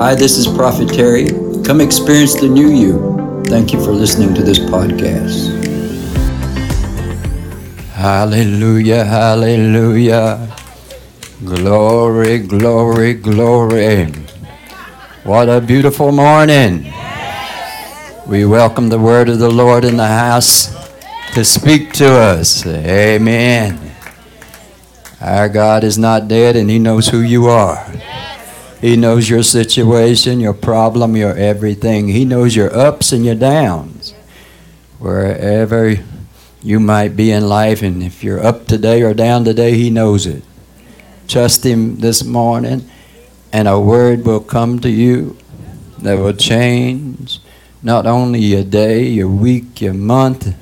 Hi, this is Prophet Terry. Come experience the new you. Thank you for listening to this podcast. Hallelujah, hallelujah. Glory, glory, glory. What a beautiful morning. We welcome the word of the Lord in the house to speak to us. Amen. Our God is not dead and He knows who you are. He knows your situation, your problem, your everything. He knows your ups and your downs. Wherever you might be in life, and if you're up today or down today, He knows it. Trust Him this morning, and a word will come to you that will change not only your day, your week, your month,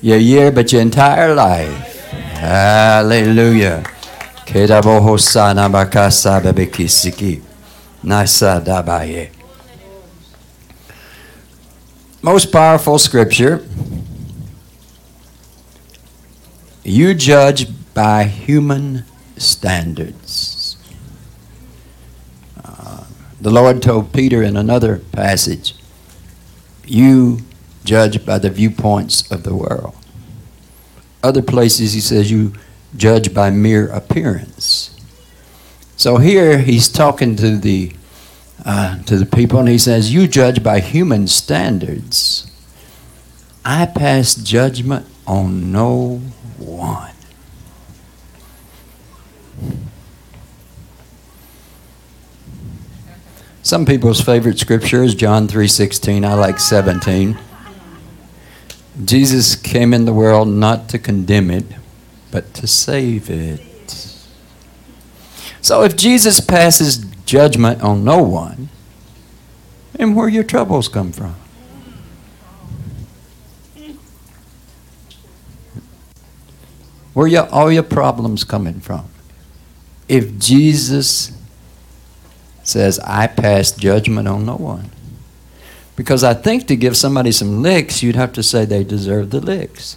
your year, but your entire life. Hallelujah. Most powerful scripture. You judge by human standards. Uh, the Lord told Peter in another passage, You judge by the viewpoints of the world. Other places he says you judge by mere appearance. So here he's talking to the uh, to the people and he says, "You judge by human standards. I pass judgment on no one." Some people's favorite scripture is John 3:16. I like 17. Jesus came in the world not to condemn it, but to save it. So if Jesus passes judgment on no one, then where your troubles come from? Where your, all your problems coming from? If Jesus says, I pass judgment on no one. Because I think to give somebody some licks, you'd have to say they deserve the licks.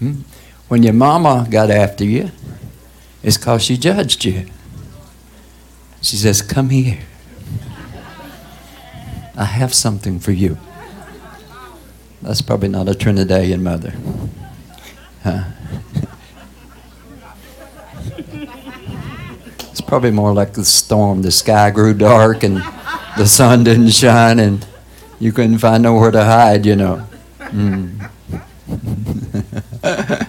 Hmm? When your mama got after you, it's because she judged you. She says, Come here. I have something for you. That's probably not a Trinidadian mother. Huh? it's probably more like the storm. The sky grew dark and the sun didn't shine and you couldn't find nowhere to hide, you know. Mm.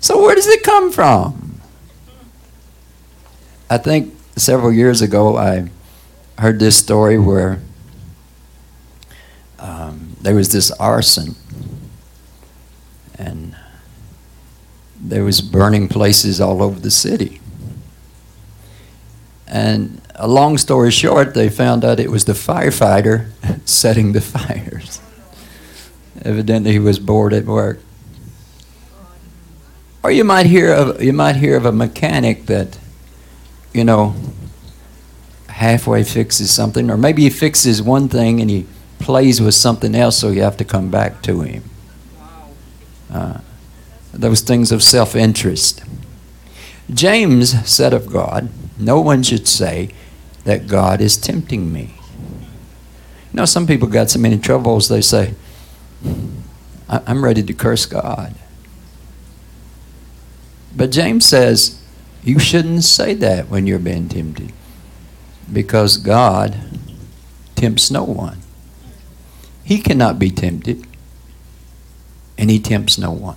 so where does it come from? I think several years ago I heard this story where um, there was this arson and there was burning places all over the city. And a long story short, they found out it was the firefighter setting the fires. Evidently, he was bored at work. Or you might hear of you might hear of a mechanic that, you know, halfway fixes something, or maybe he fixes one thing and he plays with something else, so you have to come back to him. Uh, those things of self-interest. James said of God, "No one should say that God is tempting me." You know, some people got so many troubles. They say, "I'm ready to curse God." But James says you shouldn't say that when you're being tempted because God tempts no one. He cannot be tempted, and He tempts no one.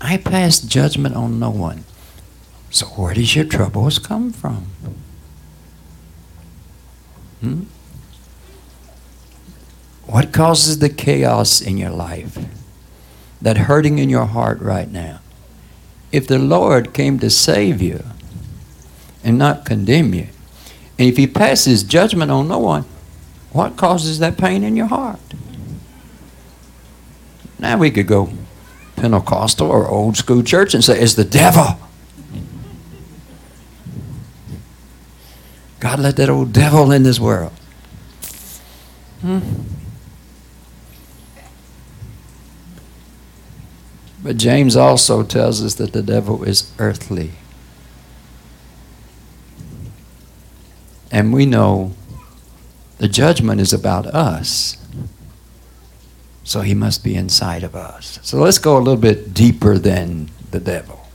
I pass judgment on no one. So, where does your troubles come from? Hmm? What causes the chaos in your life? that hurting in your heart right now. If the Lord came to save you and not condemn you, and if He passes judgment on no one, what causes that pain in your heart? Now we could go Pentecostal or old school church and say, it's the devil. God let that old devil in this world. Hmm. But James also tells us that the devil is earthly. And we know the judgment is about us. So he must be inside of us. So let's go a little bit deeper than the devil.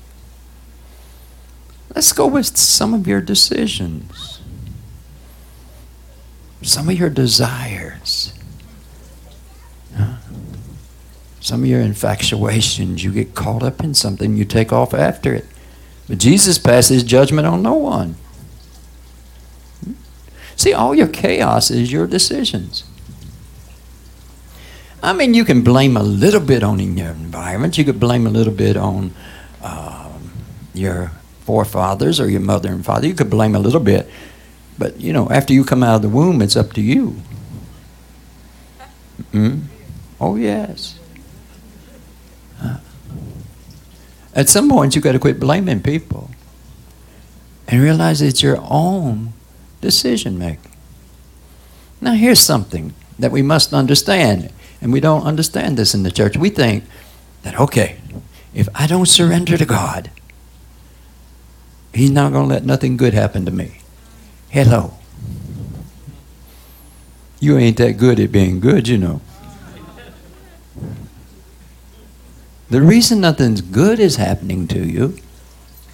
Let's go with some of your decisions, some of your desires, huh? Some of your infatuations. You get caught up in something, you take off after it. But Jesus passes judgment on no one. See, all your chaos is your decisions. I mean, you can blame a little bit on your environment. You could blame a little bit on um, your forefathers or your mother and father. You could blame a little bit. But, you know, after you come out of the womb, it's up to you. Mm-hmm. Oh, yes. Uh, at some point, you've got to quit blaming people and realize it's your own decision making. Now, here's something that we must understand and we don't understand this in the church. We think that, okay, if I don't surrender to God, He's not going to let nothing good happen to me. Hello. You ain't that good at being good, you know. The reason nothing's good is happening to you,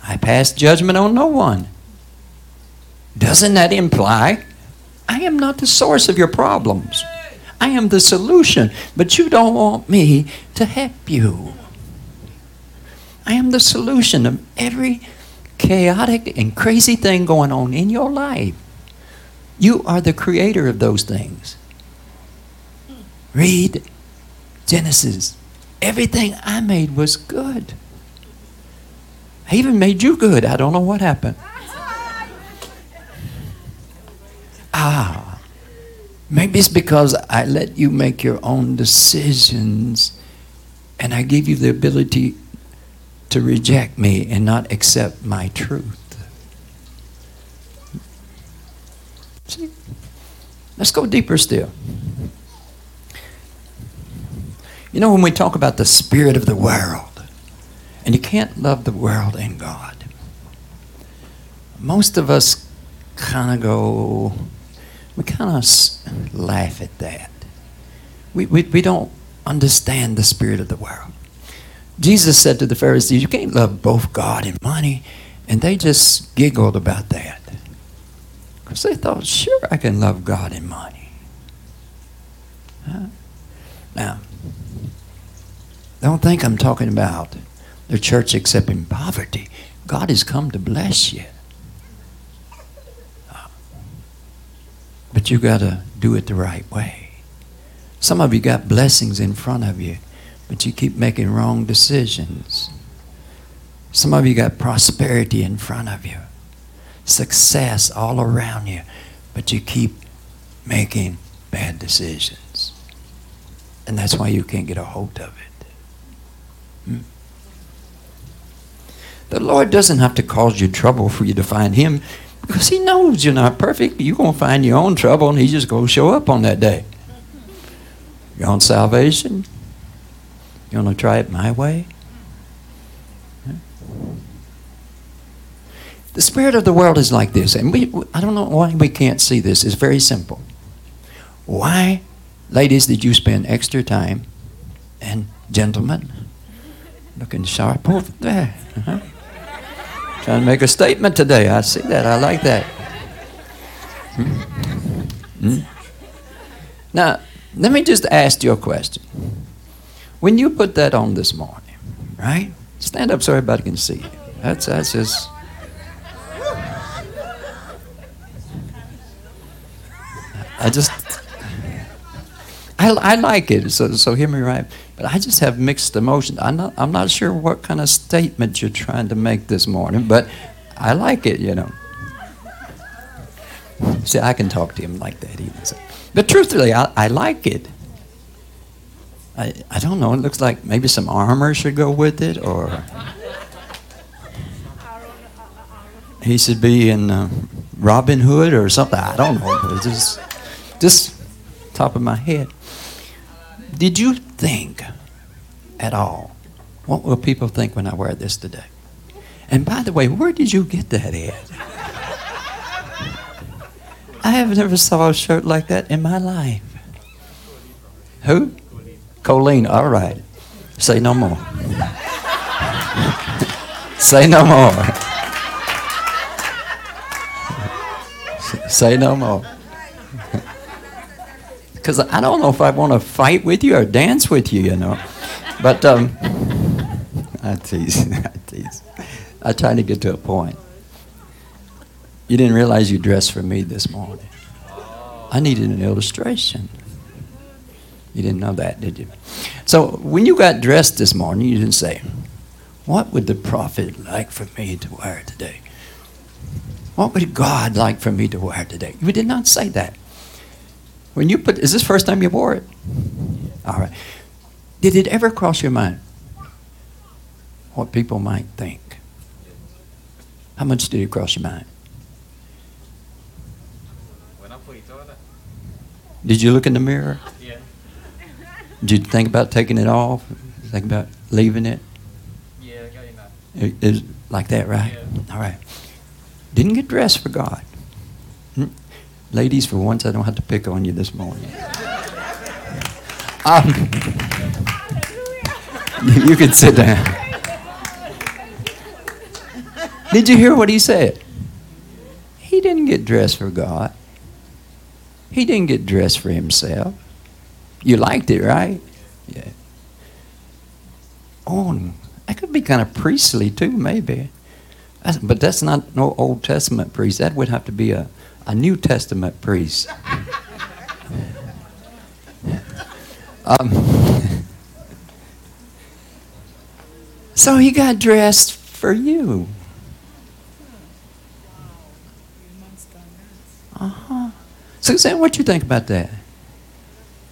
I pass judgment on no one. Doesn't that imply I am not the source of your problems? I am the solution, but you don't want me to help you. I am the solution of every chaotic and crazy thing going on in your life. You are the creator of those things. Read Genesis. Everything I made was good. I even made you good. I don't know what happened. Ah, Maybe it's because I let you make your own decisions and I give you the ability to reject me and not accept my truth. See? Let's go deeper still. You know, when we talk about the spirit of the world, and you can't love the world and God, most of us kind of go, we kind of laugh at that. We, we, we don't understand the spirit of the world. Jesus said to the Pharisees, You can't love both God and money. And they just giggled about that. Because they thought, Sure, I can love God and money. Huh? Now, don't think I'm talking about the church accepting poverty. God has come to bless you. But you got to do it the right way. Some of you got blessings in front of you, but you keep making wrong decisions. Some of you got prosperity in front of you, success all around you, but you keep making bad decisions. And that's why you can't get a hold of it. The Lord doesn't have to cause you trouble for you to find Him. Because he knows you're not perfect. You're going to find your own trouble, and he's just going to show up on that day. You want salvation? You want to try it my way? The spirit of the world is like this, and we, I don't know why we can't see this. It's very simple. Why, ladies, did you spend extra time, and gentlemen, looking sharp over there? Uh-huh. Trying to make a statement today. I see that. I like that. Hmm? Hmm? Now, let me just ask you a question. When you put that on this morning, right? Stand up so everybody can see you. That's, that's just. I just. I, I like it, so, so hear me right. But I just have mixed emotions. I'm not, I'm not sure what kind of statement you're trying to make this morning, but I like it, you know. See, I can talk to him like that even. But truthfully, I, I like it. I, I don't know. It looks like maybe some armor should go with it, or he should be in uh, Robin Hood or something. I don't know. It's just, just top of my head. Did you think at all, what will people think when I wear this today? And by the way, where did you get that at? I have never saw a shirt like that in my life. Who? Colleen. All right. Say no more. Say no more. Say no more. Because I don't know if I want to fight with you or dance with you, you know. But um, I tease. I tease. I try to get to a point. You didn't realize you dressed for me this morning. I needed an illustration. You didn't know that, did you? So when you got dressed this morning, you didn't say, What would the prophet like for me to wear today? What would God like for me to wear today? You did not say that. When you put, is this first time you wore it? All right. Did it ever cross your mind what people might think? How much did it cross your mind? Did you look in the mirror? Yeah. Did you think about taking it off? Think about leaving it? Yeah. It like that, right? Yeah. All right. Didn't get dressed for God. Ladies, for once, I don't have to pick on you this morning. Um, you, you can sit down. Did you hear what he said? He didn't get dressed for God. He didn't get dressed for himself. You liked it, right? Yeah. Oh, that could be kind of priestly too, maybe. That's, but that's not no Old Testament priest. That would have to be a, a New Testament priest. um, so he got dressed for you. Uh huh. Suzanne, what you think about that?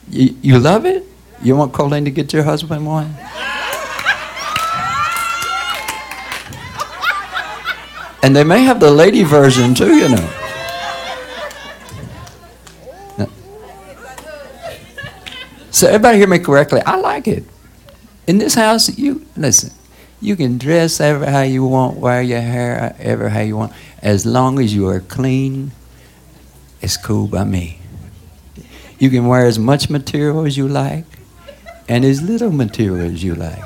You, you love it? You want Colleen to get your husband one? And they may have the lady version too, you know. So everybody hear me correctly. I like it. In this house, you listen. You can dress ever how you want, wear your hair ever how you want, as long as you are clean. It's cool by me. You can wear as much material as you like, and as little material as you like.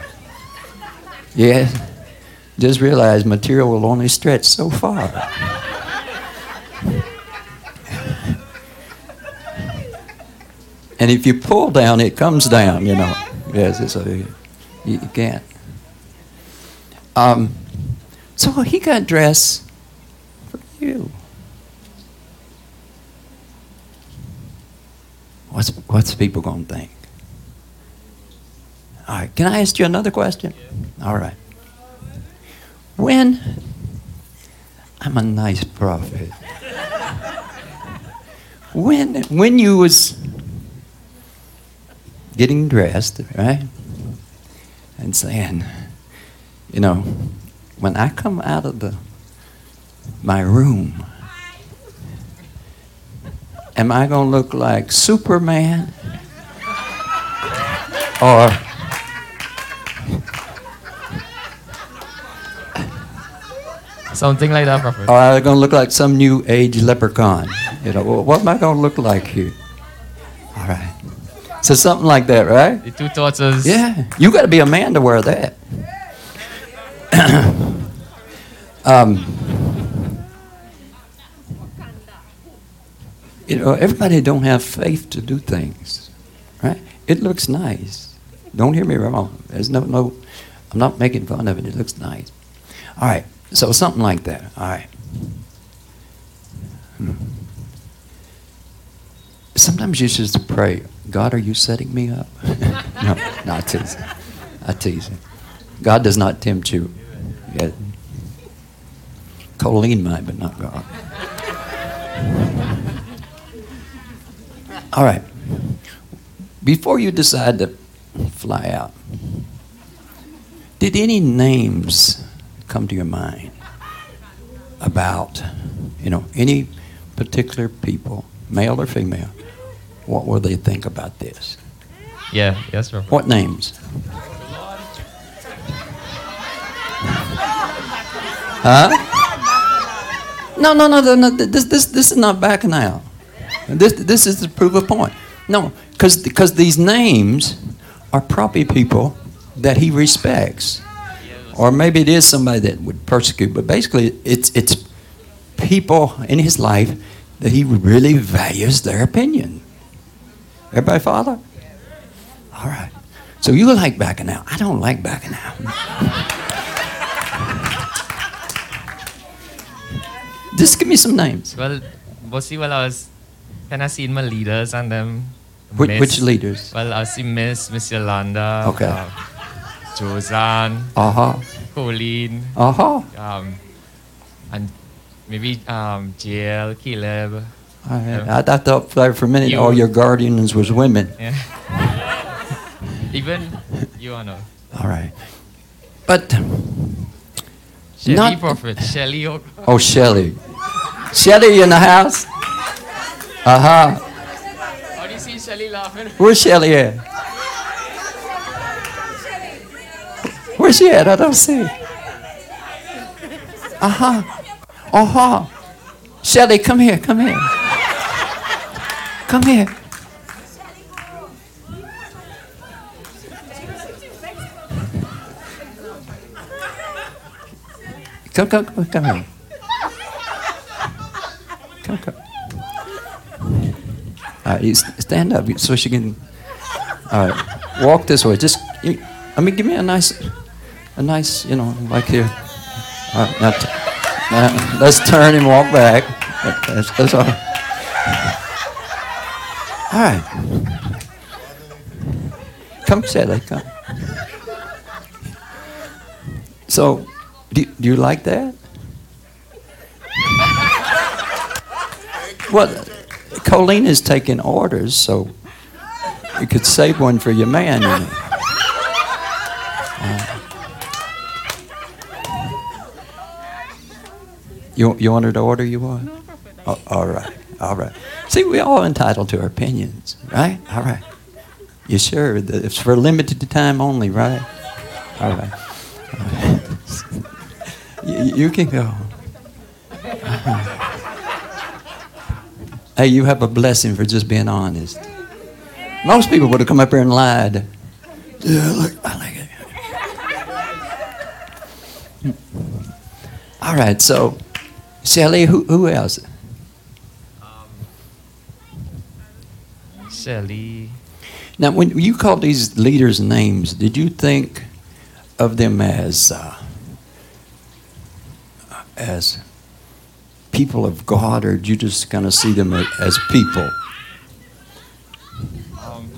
Yes. Just realize material will only stretch so far. And if you pull down, it comes down, you know. Yes, it's a, you, you can't. Um, so he got dressed for you. What's, what's people going to think? All right, can I ask you another question? All right. When I'm a nice prophet. When when you was getting dressed, right? And saying, you know, when I come out of the my room, am I going to look like Superman? Or Something like that, Prophet. Or am I going to look like some new age leprechaun? You know, what am I going to look like here? All right. So something like that, right? The two daughters. Yeah. You got to be a man to wear that. um, you know, everybody don't have faith to do things, right? It looks nice. Don't hear me wrong. There's no, no, I'm not making fun of it. It looks nice. All right. So something like that. All right. Hmm. Sometimes you just pray, God, are you setting me up? no, teasing. I tease him. God does not tempt you. Yeah. Colleen might, but not God. All right. Before you decide to fly out, did any names come to your mind about, you know, any particular people, male or female? What will they think about this? Yeah, yes, sir. What names? Huh? No, no, no, no, no. This, this, this is not out. This, this is to prove a point. No, because these names are probably people that he respects. Or maybe it is somebody that would persecute, but basically it's, it's people in his life that he really values their opinion. Everybody follow? All right. So you like backing out. I don't like backing out. Just give me some names. Well, mostly while I was kind of seeing my leaders and them. Which, Miss- which leaders? Well, I see Miss, Miss Yolanda. Okay. Uh, Josanne, Uh huh. Colleen, Uh huh. um, and maybe um, JL, Caleb. I, I thought there for a minute You- all your guardians was women. Yeah. Even you are not. All right. But, Shelly Not- Prophet, Shelly. Oak- oh, Shelly. Shelly in the house? Uh huh. How do you see Shelly laughing? Where's Shelly at? Where's she at? I don't see. Uh huh. Uh huh. Shelly, come here. Come here. Come here. Come, come, come, come here. Come, come. All right, stand up so she can. All right, walk this way. Just, you, I mean, give me a nice, a nice, you know, like here. All right, now, t- now let's turn and walk back. That's, that's all. All right. Come, Sally, come. So, do, do you like that? Well, Colleen is taking orders, so you could save one for your man. You, know. Uh, you, you wanted to order you one? Oh, all right, all right. See, we all entitled to our opinions, right? All right. You sure? It's for a limited time only, right? All right. All right. you, you can go. Hey, you have a blessing for just being honest. Most people would have come up here and lied. Yeah, look, I like it. All right, so Shelly, who, who else? Now, when you called these leaders names, did you think of them as uh, as people of God, or did you just kind of see them as people? Um,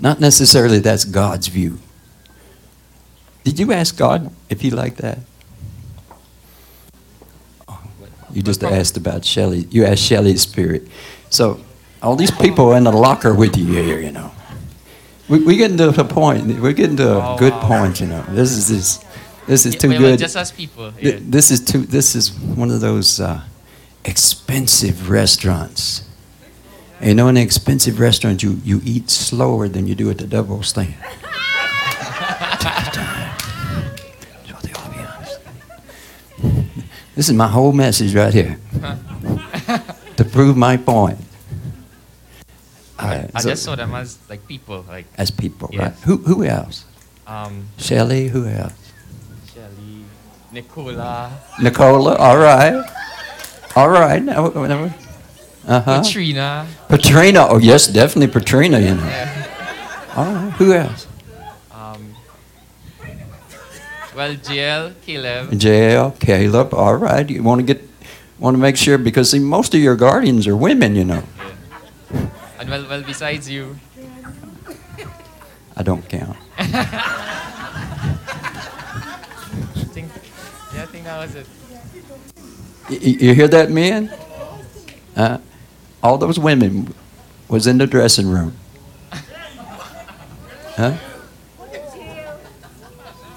Not necessarily that's God's view. Did you ask God if He liked that? You just asked about Shelley. You asked Shelley's spirit. So, all these people in the locker with you here, you know. We, we getting to a point. We're getting to a Oh, good wow. point, you know. This is this, this is too well, good. Just as people. Yeah. This is too. This is one of those uh, expensive restaurants. You know, in an expensive restaurant, you, you eat slower than you do at the double stand. Take your time. So they all be honest. This is my whole message right here to prove my point. All right, I so- just saw them as like people, like as people, Yes. right? Who who else? um, Shelley. Who else? Shelly, Nicola, Nicola. All right. All right. Now, now, uh-huh. Katrina. Patrina. Oh, yes, definitely Patrina, you know. Yeah. All right. Who else? Um, well, JL, Caleb. JL, Caleb. All right. You want to get, want to make sure because see, most of your guardians are women, you know. And well, well, besides you, I don't count. I think, yeah, I think that was it. Y- y- You hear that, men? Uh, all those women was in the dressing room. Huh?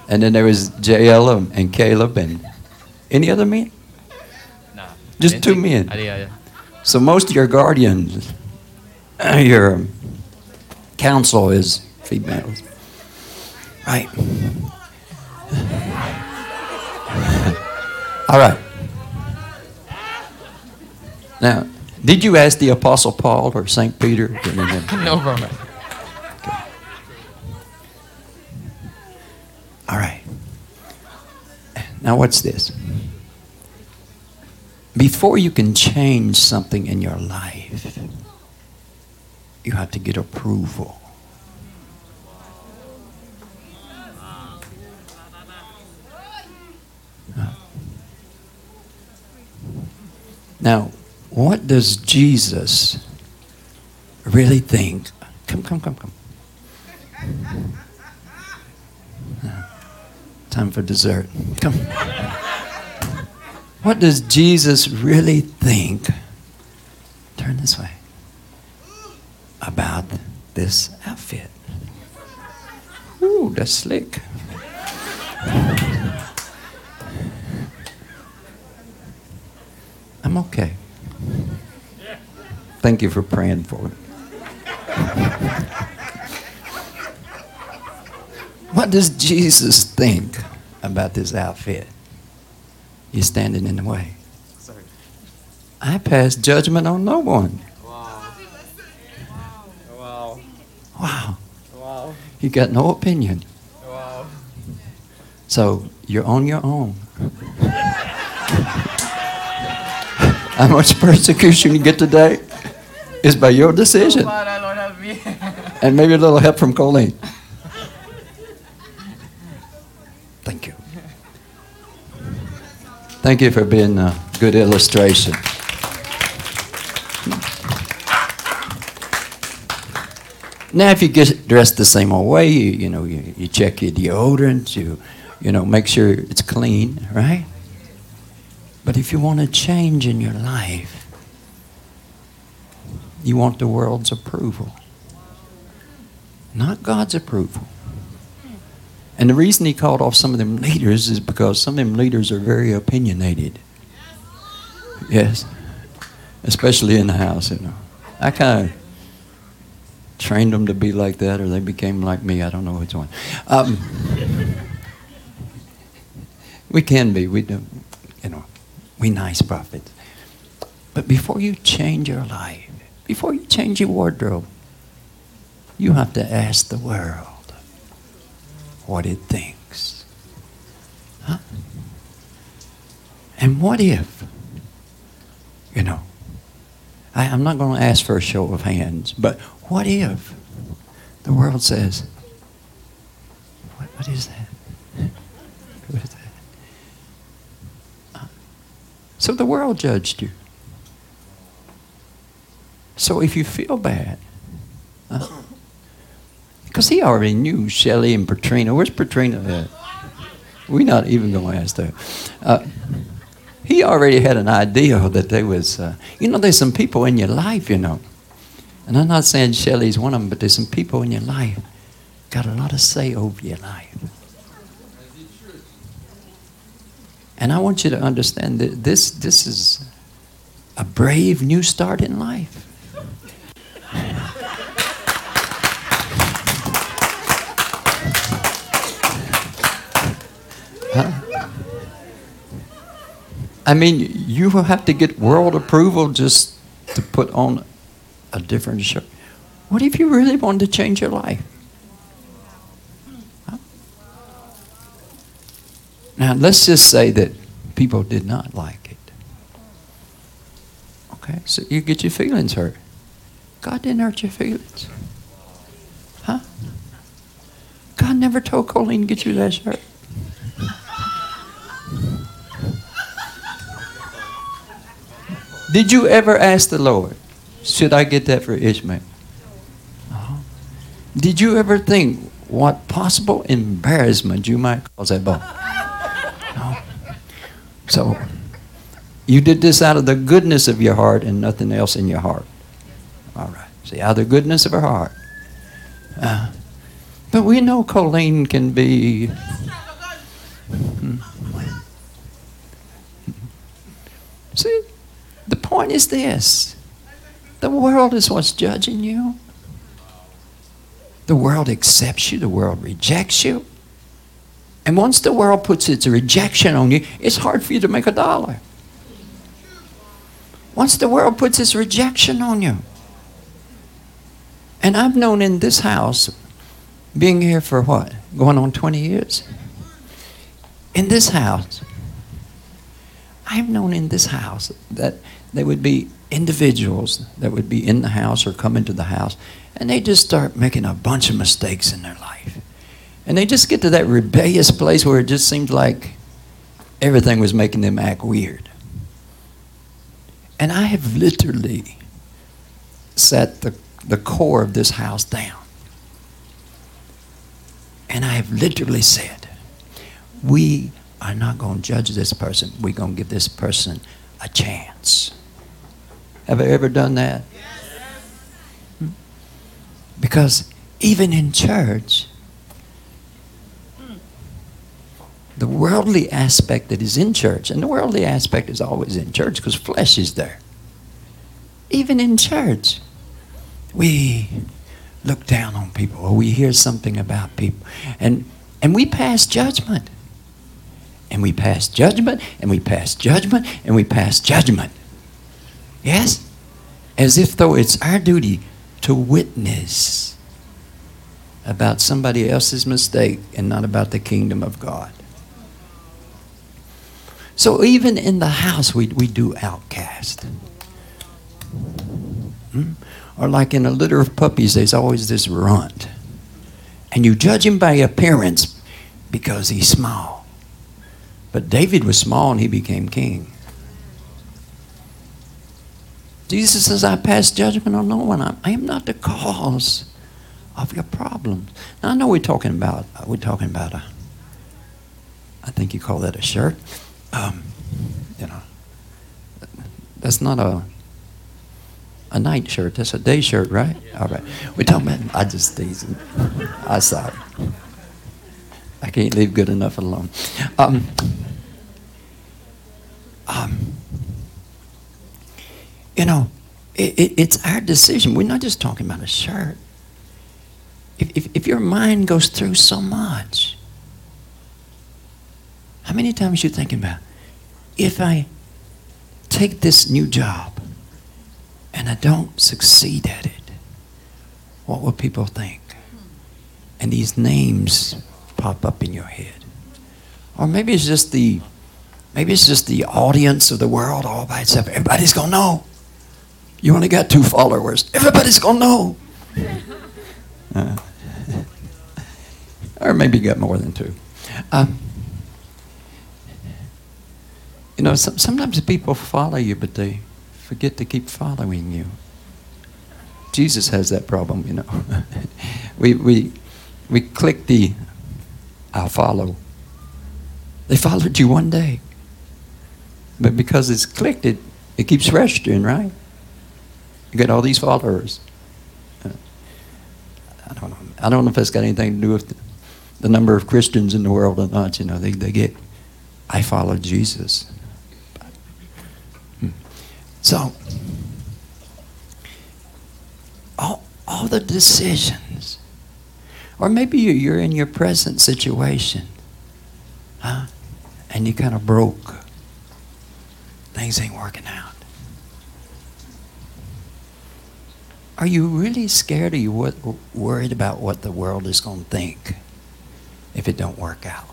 And then there was JL and- Caleb and any other men? Nah. Just two think- men. Ah, yeah, yeah. So most of your guardians, your counsel is females. Right. All right. Now, did you ask the Apostle Paul or St. Peter? no problem. All right. Now, what's this? Before you can change something in your life, you have to get approval. Now, what does Jesus really think? Come, come, come, come. Time for dessert. Come. What does Jesus really think? Turn this way. About this outfit. Ooh, that's slick. I'm okay. Thank you for praying for me. what does Jesus think about this outfit? You're standing in the way. Sorry. I pass judgment on no one. Wow. Wow. Wow. Wow. You got no opinion. Wow. So you're on your own. How much persecution you get today is by your decision. Para, Lord, help me. And maybe a little help from Colleen. Thank you. Thank you for being a good illustration. Now, if you get dressed the same old way, you, you know, you, you check your deodorant, you, you know, make sure it's clean, right? But if you want to change in your life, you want the world's approval, not God's approval. And the reason he called off some of them leaders is because some of them leaders are very opinionated. Yes. Especially in the house, you know. I kind of trained them to be like that or they became like me. I don't know which one. Um, we can be. We do, you know, we nice prophets. But before you change your life, before you change your wardrobe, you have to ask the world what it thinks. Huh? And what if, you know, I, I'm not going to ask for a show of hands, but what if the world says, what, what is that? What is that? Uh, so the world judged you. So if you feel bad, because he already knew Shelley and Petrina. Where's Petrina at? We're not even going to ask that. Uh, he already had an idea that there was, uh, you know, there's some people in your life, you know. And I'm not saying Shelley's one of them, but there's some people in your life got a lot of say over your life. And I want you to understand that this, this is a brave new start in life. Huh? I mean, you will have to get world approval just to put on a different shirt. What if you really wanted to change your life? Huh? Now, let's just say that people did not like it. Okay, so you get your feelings hurt. God didn't hurt your feelings. Huh? God never told Colleen to get you that shirt. Did you ever ask the Lord, should I get that for Ishmael? Uh-huh. Did you ever think what possible embarrassment you might cause that boy? No. So, you did this out of the goodness of your heart and nothing else in your heart. All right. See, out of the goodness of her heart. Uh, but we know Colleen can be. Hmm. See, the point is this the world is what's judging you. The world accepts you, the world rejects you. And once the world puts its rejection on you, it's hard for you to make a dollar. once the world puts its rejection on you. And I've known in this house, being here for what? Going on 20 years? In this house, I've known in this house that there would be individuals that would be in the house or come into the house, and they just start making a bunch of mistakes in their life. And they just get to that rebellious place where it just seems like everything was making them act weird. And I have literally set the, the core of this house down. And I have literally said, we are not going to judge this person. We're going to give this person a chance. Have I ever done that? Hmm? Because even in church, the worldly aspect that is in church, and the worldly aspect is always in church because flesh is there. Even in church, we look down on people or we hear something about people and, and we pass judgment. And we pass judgment and we pass judgment and we pass judgment. Yes? As if though it's our duty to witness about somebody else's mistake and not about the kingdom of God. So even in the house, we, we do outcast. Hmm? Or like in a litter of puppies, there's always this runt. And you judge him by appearance because he's small. But David was small and he became king. Jesus says, I pass judgment on no one. I am not the cause of your problems. Now, I know we're talking about, we're talking about a, I think you call that a shirt um, you know, that's not a a night shirt. That's a day shirt, right? All right. We're talking about. I just teasing. I sorry. I can't leave good enough alone. Um, um, you know, it, it, it's our decision. We're not just talking about a shirt. If, if, if your mind goes through so much, how many times you thinking about, if I take this new job and I don't succeed at it, what will people think? And these names pop up in your head. Or maybe it's just the maybe it's just the audience of the world all by itself. Everybody's gonna know. You only got two followers. Everybody's gonna know. Uh, or maybe you got more than two. Um, you know, some, sometimes people follow you, but they forget to keep following you. Jesus has that problem, you know. we, we, we click the I'll follow. They followed you one day. But because it's clicked, it, it keeps registering, right? You get all these followers. Uh, I don't know. I don't know if that's got anything to do with the, the number of Christians in the world or not. You know, they, they get, I follow Jesus. So, all, all the decisions, or maybe you're in your present situation, huh? And you kind of broke. Things ain't working out. Are you really scared? Are you worried about what the world is going to think if it don't work out?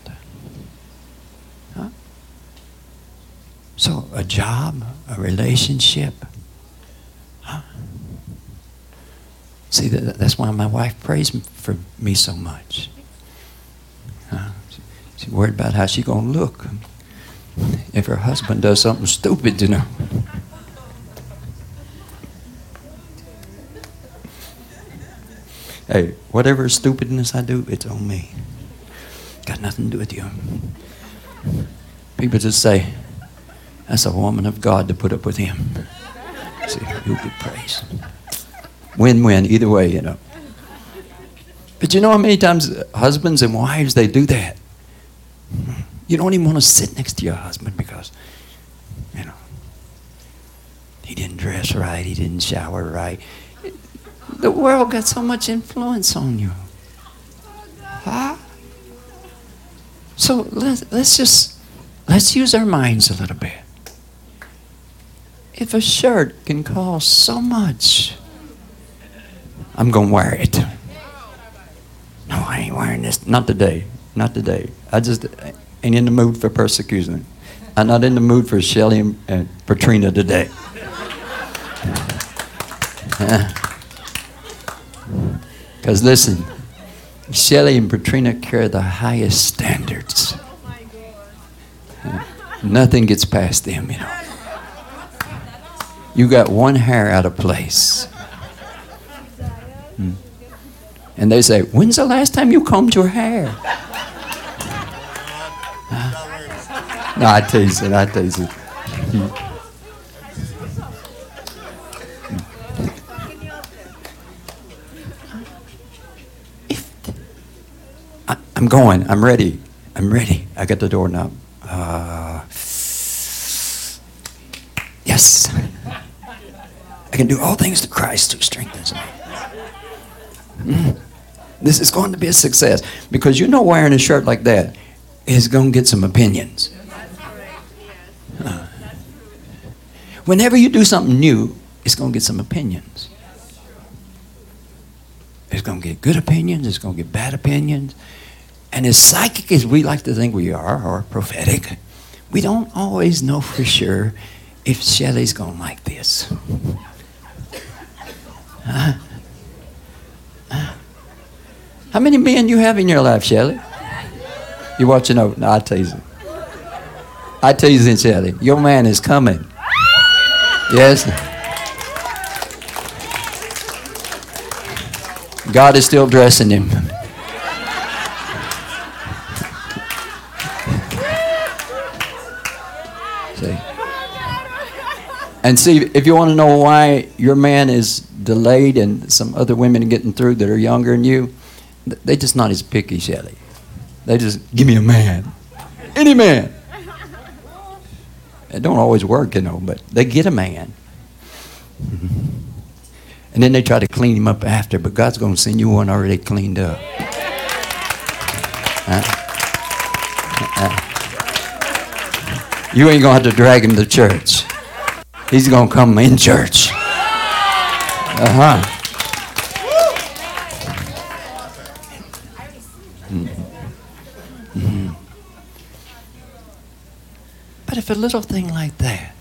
So, a job, a relationship. Huh? See, that, that's why my wife prays for me so much. Huh? She's worried about how she's going to look if her husband does something stupid, you know. Hey, whatever stupidness I do, it's on me. Got nothing to do with you. People just say, that's a woman of God to put up with him. See, who could praise? Win win, either way, you know. But you know how many times husbands and wives they do that? You don't even want to sit next to your husband because, you know, he didn't dress right, he didn't shower right. The world got so much influence on you. Huh? So let's, let's just let's use our minds a little bit if a shirt can cost so much, I'm to wear it. No, I ain't wearing this. Not today. Not today. I just ain't in the mood for persecution. I'm not in the mood for Shelly and, and Patrina today. Because listen, Shelly and Patrina carry the highest standards. Nothing gets past them, you know. You got one hair out of place. Hmm. And they say, When's the last time you combed your hair? No, I tease it. I tease it. I'm going. I'm ready. I'm ready. I got the doorknob. Uh, yes. I can do all things to Christ who strengthens me. Mm. This is going to be a success because you know wearing a shirt like that is going to get some opinions. Uh, whenever you do something new, it's going to get some opinions. It's going to get good opinions, it's going to get bad opinions. And as psychic as we like to think we are, or prophetic, we don't always know for sure if Shelley's going to like this. Huh? Huh? How many men you have in your life, Shelley? You're watching over? No, I tease you. I tease you, Shelley, your man is coming. Yes. God is still dressing him. And see, if you want to know why your man is delayed and some other women are getting through that are younger than you, they're just not as picky, Shelley. They just give me a man, any man. It don't always work, you know, but they get a man. Mm-hmm. And then they try to clean him up after, but God's going to send you one already cleaned up. Uh-uh. You ain't going to have to drag him to church. He's going to come in church. Uh huh. But if a little thing like that,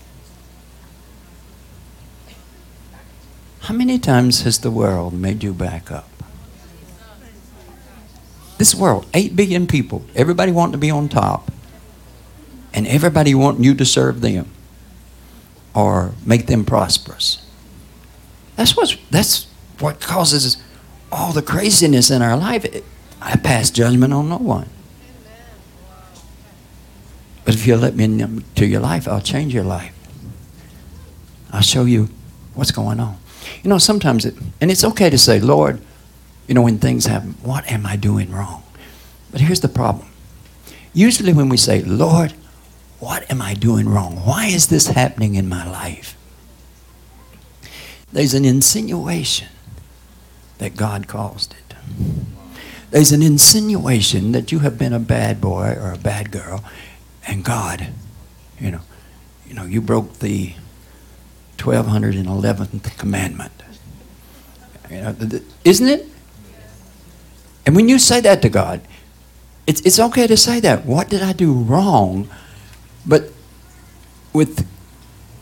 how many times has the world made you back up? This world, 8 billion people, everybody wanting to be on top, and everybody wanting you to serve them or make them prosperous. That's, what's, that's what causes all the craziness in our life. I pass judgment on no one. But if you'll let me into your life, I'll change your life. I'll show you what's going on. You know, sometimes, it, and it's okay to say, Lord, you know, when things happen, what am I doing wrong? But here's the problem. Usually, when we say, Lord, what am I doing wrong? Why is this happening in my life? There's an insinuation that God caused it. There's an insinuation that you have been a bad boy or a bad girl, and God, you know, you know, you broke the 1211th commandment. You know, isn't it? And when you say that to God, it's, it's okay to say that. What did I do wrong? But with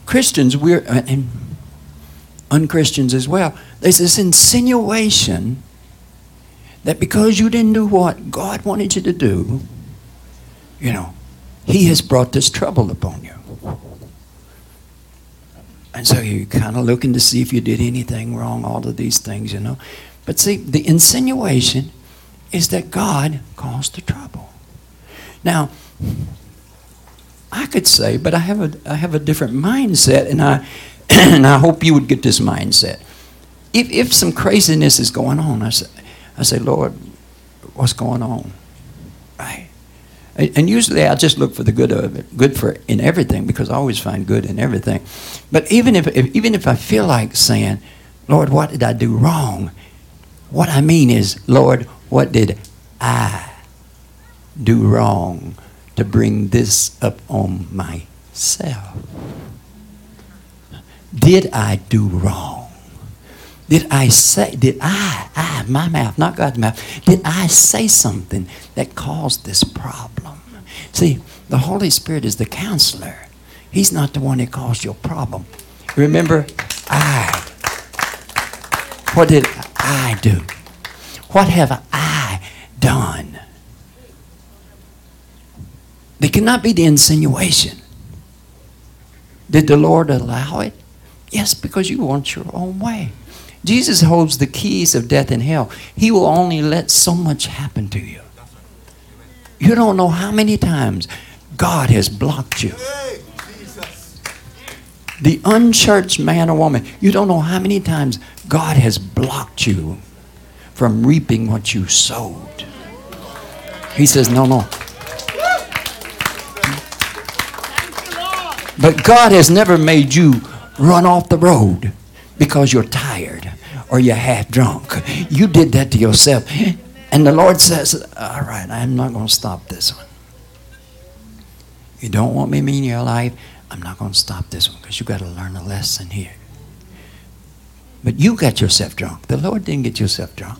Christians, we're, uh, and unchristians as well, there's this insinuation that because you didn't do what God wanted you to do, you know, He has brought this trouble upon you. And so you're kind of looking to see if you did anything wrong, all of these things, you know. But see, the insinuation is that God caused the trouble. Now, I could say, but I have a, I have a different mindset, and I, and I hope you would get this mindset. If, if some craziness is going on, I say, I say, Lord, what's going on? Right? And usually I just look for the good of it, good for in everything, because I always find good in everything. But even if, if even if I feel like saying, Lord, what did I do wrong? What I mean is, Lord, what did I do wrong to bring this up on myself? Did I do wrong? Did I say, did I, I, my mouth, not God's mouth, did I say something that caused this problem? See, the Holy Spirit is the counselor. He's not the one that caused your problem. Remember, I. What did I do? What have I done? They cannot be the insinuation. Did the Lord allow it? Yes, because you want your own way. Jesus holds the keys of death and hell. He will only let so much happen to you. You don't know how many times God has blocked you. The unchurched man or woman, you don't know how many times God has blocked you from reaping what you sowed. He says, No, no. But God has never made you run off the road because you're tired or you're half drunk. You did that to yourself. And the Lord says, All right, I'm not going to stop this one. You don't want me in your life? I'm not going to stop this one because you got to learn a lesson here. But you got yourself drunk. The Lord didn't get yourself drunk.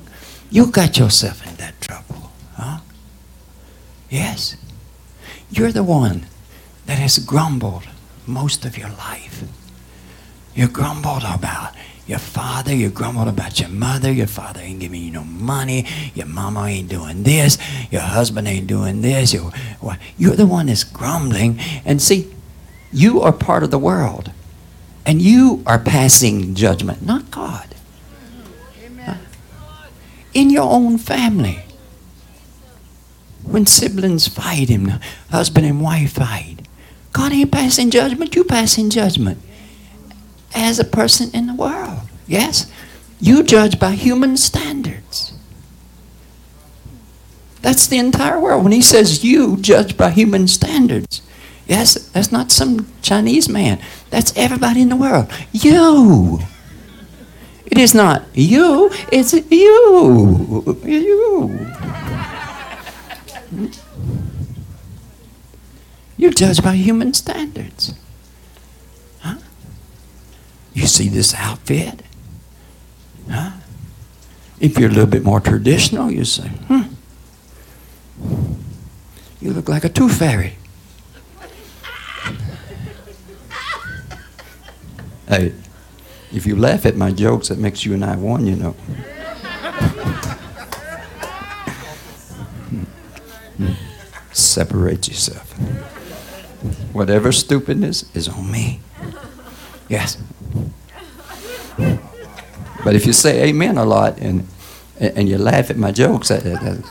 You got yourself in that trouble. Huh? Yes. You're the one that has grumbled most of your life. You grumbled about your father, you grumbled about your mother, your father ain't giving you no money, your mama ain't doing this, your husband ain't doing this. You're, the one that's grumbling. And see, you are part of the world. And you are passing judgment, not God. In your own family. When siblings fight him, husband and wife fight. God ain't passing judgment, you passing judgment. As a person in the world. Yes? You judge by human standards. That's the entire world. When he says you judge by human standards, Yes, that's not some Chinese man. That's everybody in the world. You. It is not you, it's you. You. You judge by human standards. Huh? You see this outfit? Huh? If you're a little bit more traditional, you say, hmm, you look like a tooth fairy. Hey, if you laugh at my jokes, that makes you and I one, you know. Separate yourself. Whatever stupidness is on me. Yes. But if you say amen a lot and and you laugh at my jokes, that, that,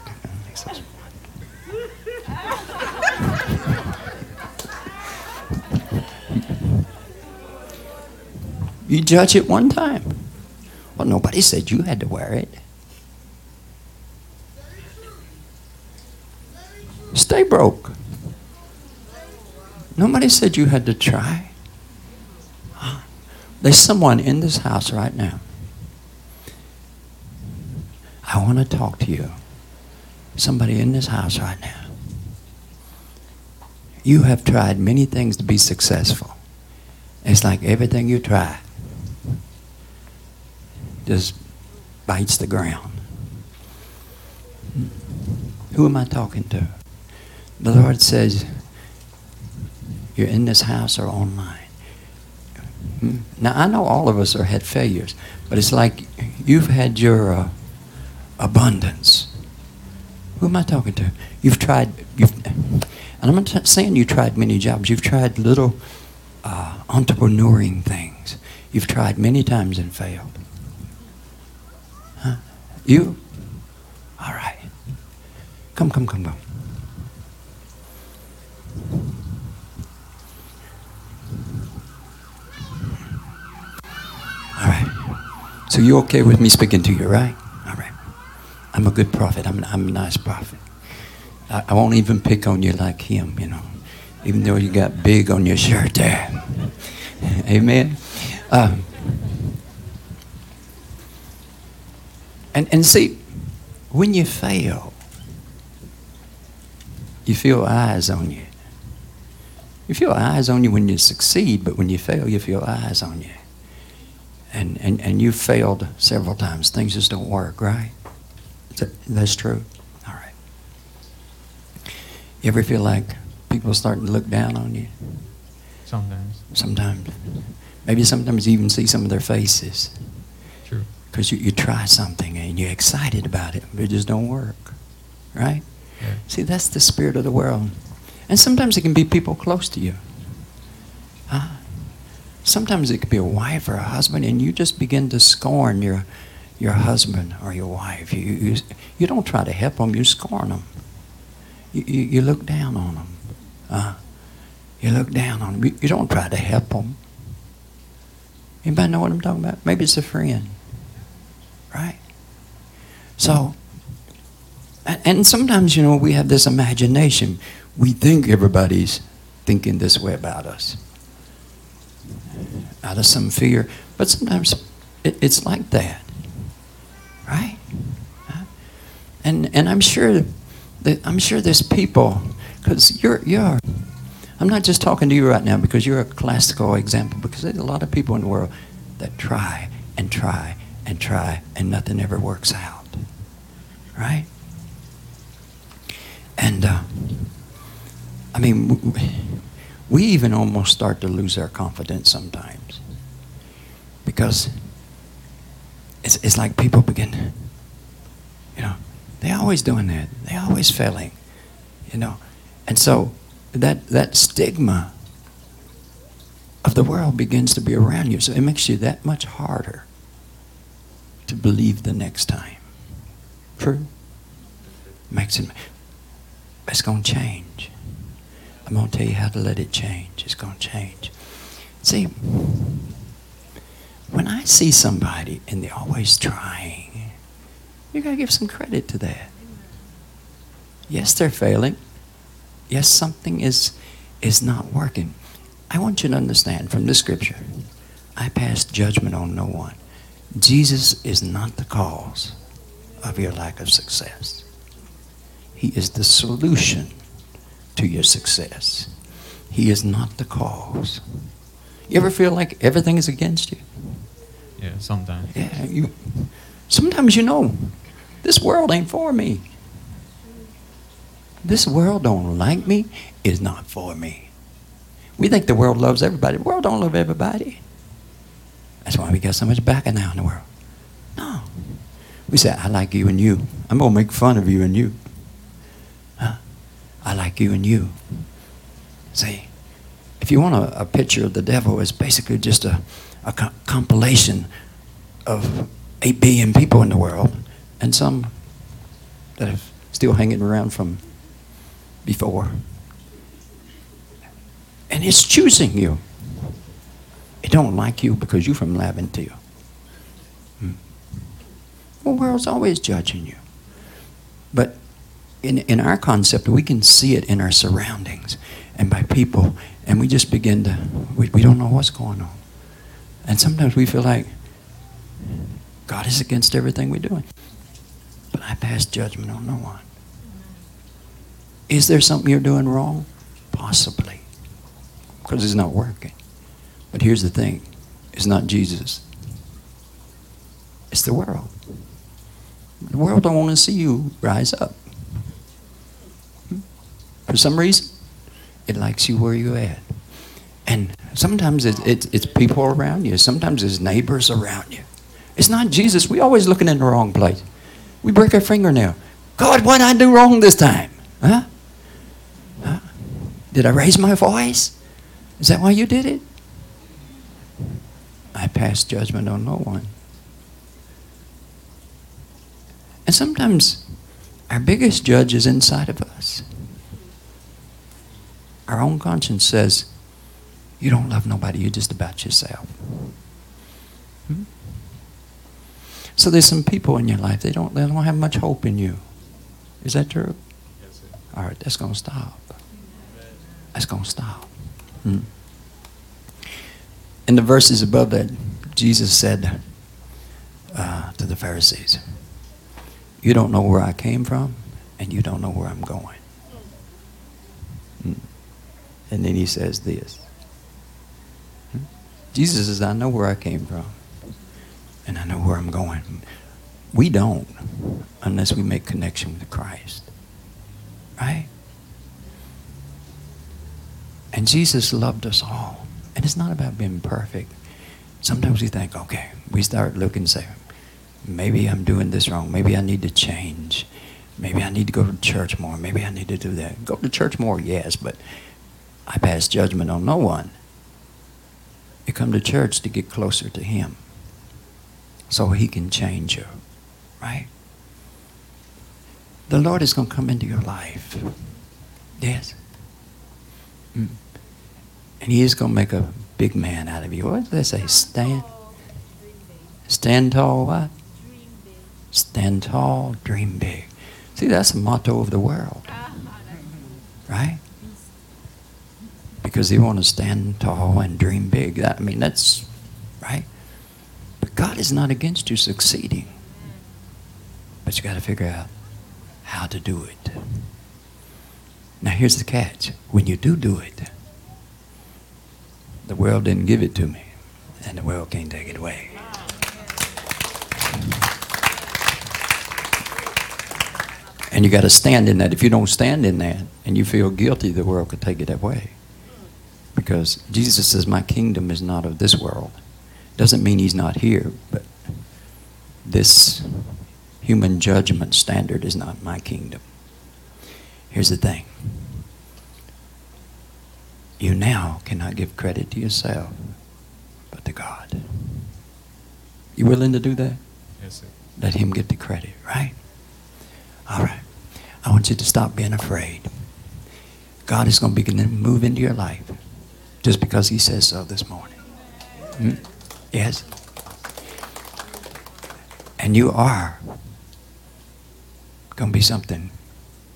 You judge it one time. Well, nobody said you had to wear it. Stay broke. Nobody said you had to try. There's someone in this house right now. I want to talk to you. Somebody in this house right now. You have tried many things to be successful. It's like everything you try just bites the ground. Who am I talking to? The Lord says, You're in this house or online. Now, I know all of us have had failures, but it's like you've had your uh, abundance. Who am I talking to? You've tried, you've, and I'm not saying you tried many jobs. You've tried little uh, entrepreneuring things. You've tried many times and failed. You? All right. Come, come, come, come. All right. So you're okay with me speaking to you, right? All right. I'm a good prophet. I'm, I'm a nice prophet. I, I won't even pick on you like him, you know, even though you got big on your shirt there. Amen. Uh, And, and see, when you fail, you feel eyes on you. You feel eyes on you when you succeed, but when you fail, you feel eyes on you. And, and, and you failed several times. Things just don't work, right? Is that, that's true? All right. You ever feel like people starting to look down on you? Sometimes. Sometimes. Maybe sometimes you even see some of their faces. True. Because you, you try something and you're excited about it, but it just don't work. Right? Yeah. See, that's the spirit of the world. And sometimes it can be people close to you. Huh? Sometimes it could be a wife or a husband, and you just begin to scorn your, your husband or your wife. You, you, you don't try to help them, you scorn them. You, you, you look down on them. Uh, you look down on them. You, you don't try to help them. Anybody know what I'm talking about? Maybe it's a friend. Right? So, and, and sometimes, you know, we have this imagination. We think everybody's thinking this way about us out of some fear. But sometimes it, it's like that, right? And and I'm sure that I'm sure there's people because you're you're. I'm not just talking to you right now because you're a classical example. Because there's a lot of people in the world that try and try and try and nothing ever works out, right? And uh, I mean, we even almost start to lose our confidence sometimes because it's, it's like people begin, you know, they're always doing that. They're always failing, you know. And so that, that stigma of the world begins to be around you. So it makes you that much harder to believe the next time. True? Makes it, it's going to change. I'm going to tell you how to let it change. It's going to change. See, when I see somebody and they're always trying, you got to give some credit to that. Yes, they're failing. Yes, something is is not working. I want you to understand from this scripture, I pass judgment on no one. Jesus is not the cause of your lack of success. He is the solution to your success. He is not the cause. You ever feel like everything is against you? Yeah, sometimes. Yeah, you. Sometimes you know, this world ain't for me. This world don't like me. Is not for me. We think the world loves everybody. The world don't love everybody. That's why we got so much backing now in the world. No. We say, I like you and you. I'm gonna make fun of you and you. I like you and you. See, if you want a, a picture of the devil, it's basically just a, a co- compilation of 8 billion people in the world and some that are still hanging around from before. And it's choosing you. It don't like you because you're from Laventille. Hmm. The world's always judging you. But in, in our concept, we can see it in our surroundings and by people, and we just begin to, we, we don't know what's going on. And sometimes we feel like God is against everything we're doing. But I pass judgment on no one. Is there something you're doing wrong? Possibly. Because it's not working. But here's the thing it's not Jesus, it's the world. The world don't want to see you rise up. For some reason, it likes you where you're at. And sometimes it, it, it's people around you. Sometimes it's neighbors around you. It's not Jesus. We're always looking in the wrong place. We break our fingernail. God, what did I do wrong this time? Huh? huh? Did I raise my voice? Is that why you did it? I pass judgment on no one. And sometimes our biggest judge is inside of us. Our own conscience says, You don't love nobody, you're just about yourself. Hmm? So there's some people in your life, they don't, they don't have much hope in you. Is that true? Yes, sir. All right, that's going to stop. That's going to stop. Hmm. In the verses above that, Jesus said uh, to the Pharisees, You don't know where I came from, and you don't know where I'm going. And then he says this hmm. Jesus says, I know where I came from. and I know where I'm going. We don't unless we make connection with Christ. Right? And Jesus loved us all. And it's not about being perfect. Sometimes we think, okay, we start looking and say, maybe I'm doing this wrong. Maybe I need to change. Maybe I need to go to church more. Maybe I need to do that. Go to church more, yes, but I pass judgment on no one. You come to church to get closer to Him so He can change you, right? The Lord is going to come into your life. Yes. Mm. And He is going to make a big man out of you. What does they say? Stand. Stand tall, what? Stand tall, dream big. See, that's the motto of the world. Right? Because they want to stand tall and dream big. I mean, that's right. But God is not against you succeeding. But you got to figure out how to do it. Now, here's the catch when you do do it, the world didn't give it to me, and the world can't take it away. And you got to stand in that. If you don't stand in that and you feel guilty, the world could take it away. Because Jesus says, My kingdom is not of this world. Doesn't mean he's not here, but this human judgment standard is not my kingdom. Here's the thing you now cannot give credit to yourself, but to God. You willing to do that? Yes, sir. Let him get the credit, right? All right. I want you to stop being afraid. God is going to begin to move into your life just because he says so this morning. Hmm? Yes? And you are going to be something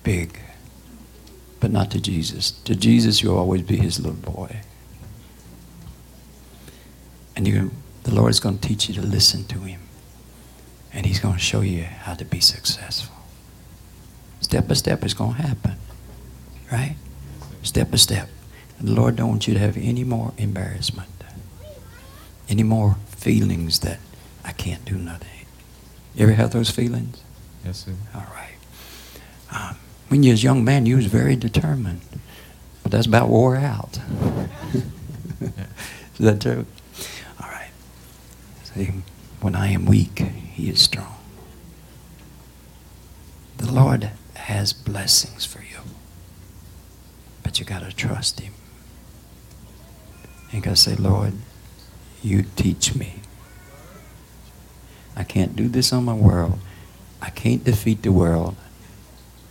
big, but not to Jesus. To Jesus, you'll always be his little boy. And you, the Lord is going to teach you to listen to him. And he's going to show you how to be successful. Step by step, it's going to happen. Right? Step by step. And the Lord don't want you to have any more embarrassment, any more feelings that I can't do nothing. You ever have those feelings? Yes, sir. All right. Um, when you was a young man, you was very determined, but that's about wore out. Is that true? All right. See, when I am weak, He is strong. The Lord has blessings for you, but you got to trust Him. Got to say, Lord, you teach me. I can't do this on my world. I can't defeat the world.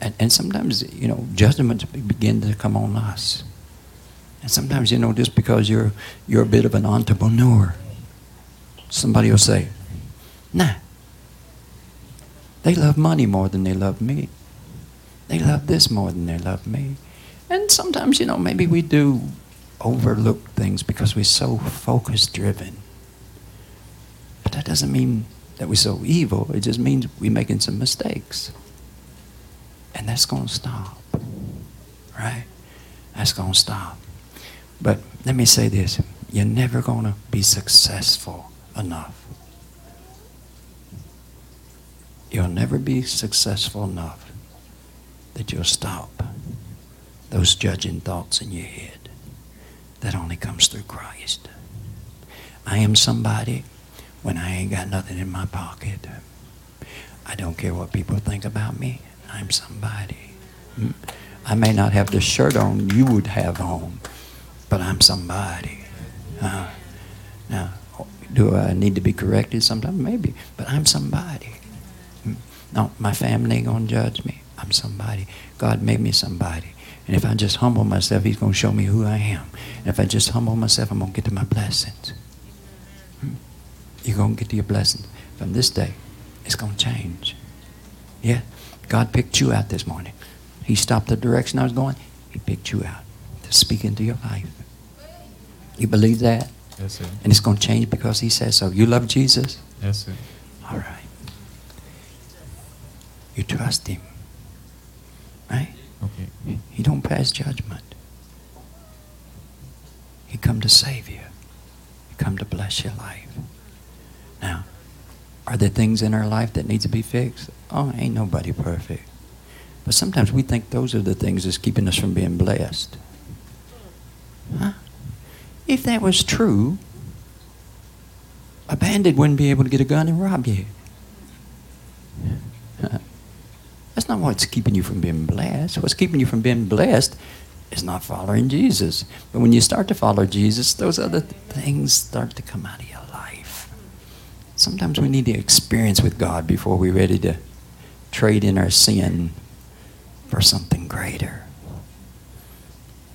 And, and sometimes, you know, judgments begin to come on us. And sometimes, you know, just because you're, you're a bit of an entrepreneur, somebody will say, nah, they love money more than they love me. They love this more than they love me. And sometimes, you know, maybe we do overlook things because we're so focus driven. But that doesn't mean that we're so evil. It just means we're making some mistakes. And that's going to stop. Right? That's going to stop. But let me say this you're never going to be successful enough. You'll never be successful enough that you'll stop those judging thoughts in your head. That only comes through Christ. I am somebody when I ain't got nothing in my pocket. I don't care what people think about me. I'm somebody. Hmm? I may not have the shirt on you would have on, but I'm somebody. Uh, now, do I need to be corrected sometimes? Maybe, but I'm somebody. Hmm? No, my family ain't gonna judge me. I'm somebody. God made me somebody. And if I just humble myself, He's gonna show me who I am. And if I just humble myself, I'm gonna get to my blessings. Hmm? You're gonna get to your blessings. From this day, it's gonna change. Yeah. God picked you out this morning. He stopped the direction I was going. He picked you out to speak into your life. You believe that? Yes, sir. And it's going to change because He says so. You love Jesus? Yes, sir. All right. You trust Him. Right? Okay. He don't pass judgment. He come to save you. He come to bless your life. Now, Are there things in our life that needs to be fixed? Oh, ain't nobody perfect. But sometimes we think those are the things that's keeping us from being blessed. Huh? If that was true, a bandit wouldn't be able to get a gun and rob you. That's not what's keeping you from being blessed. What's keeping you from being blessed is not following Jesus. But when you start to follow Jesus, those other things start to come out of your life. Sometimes we need to experience with God before we're ready to trade in our sin for something greater.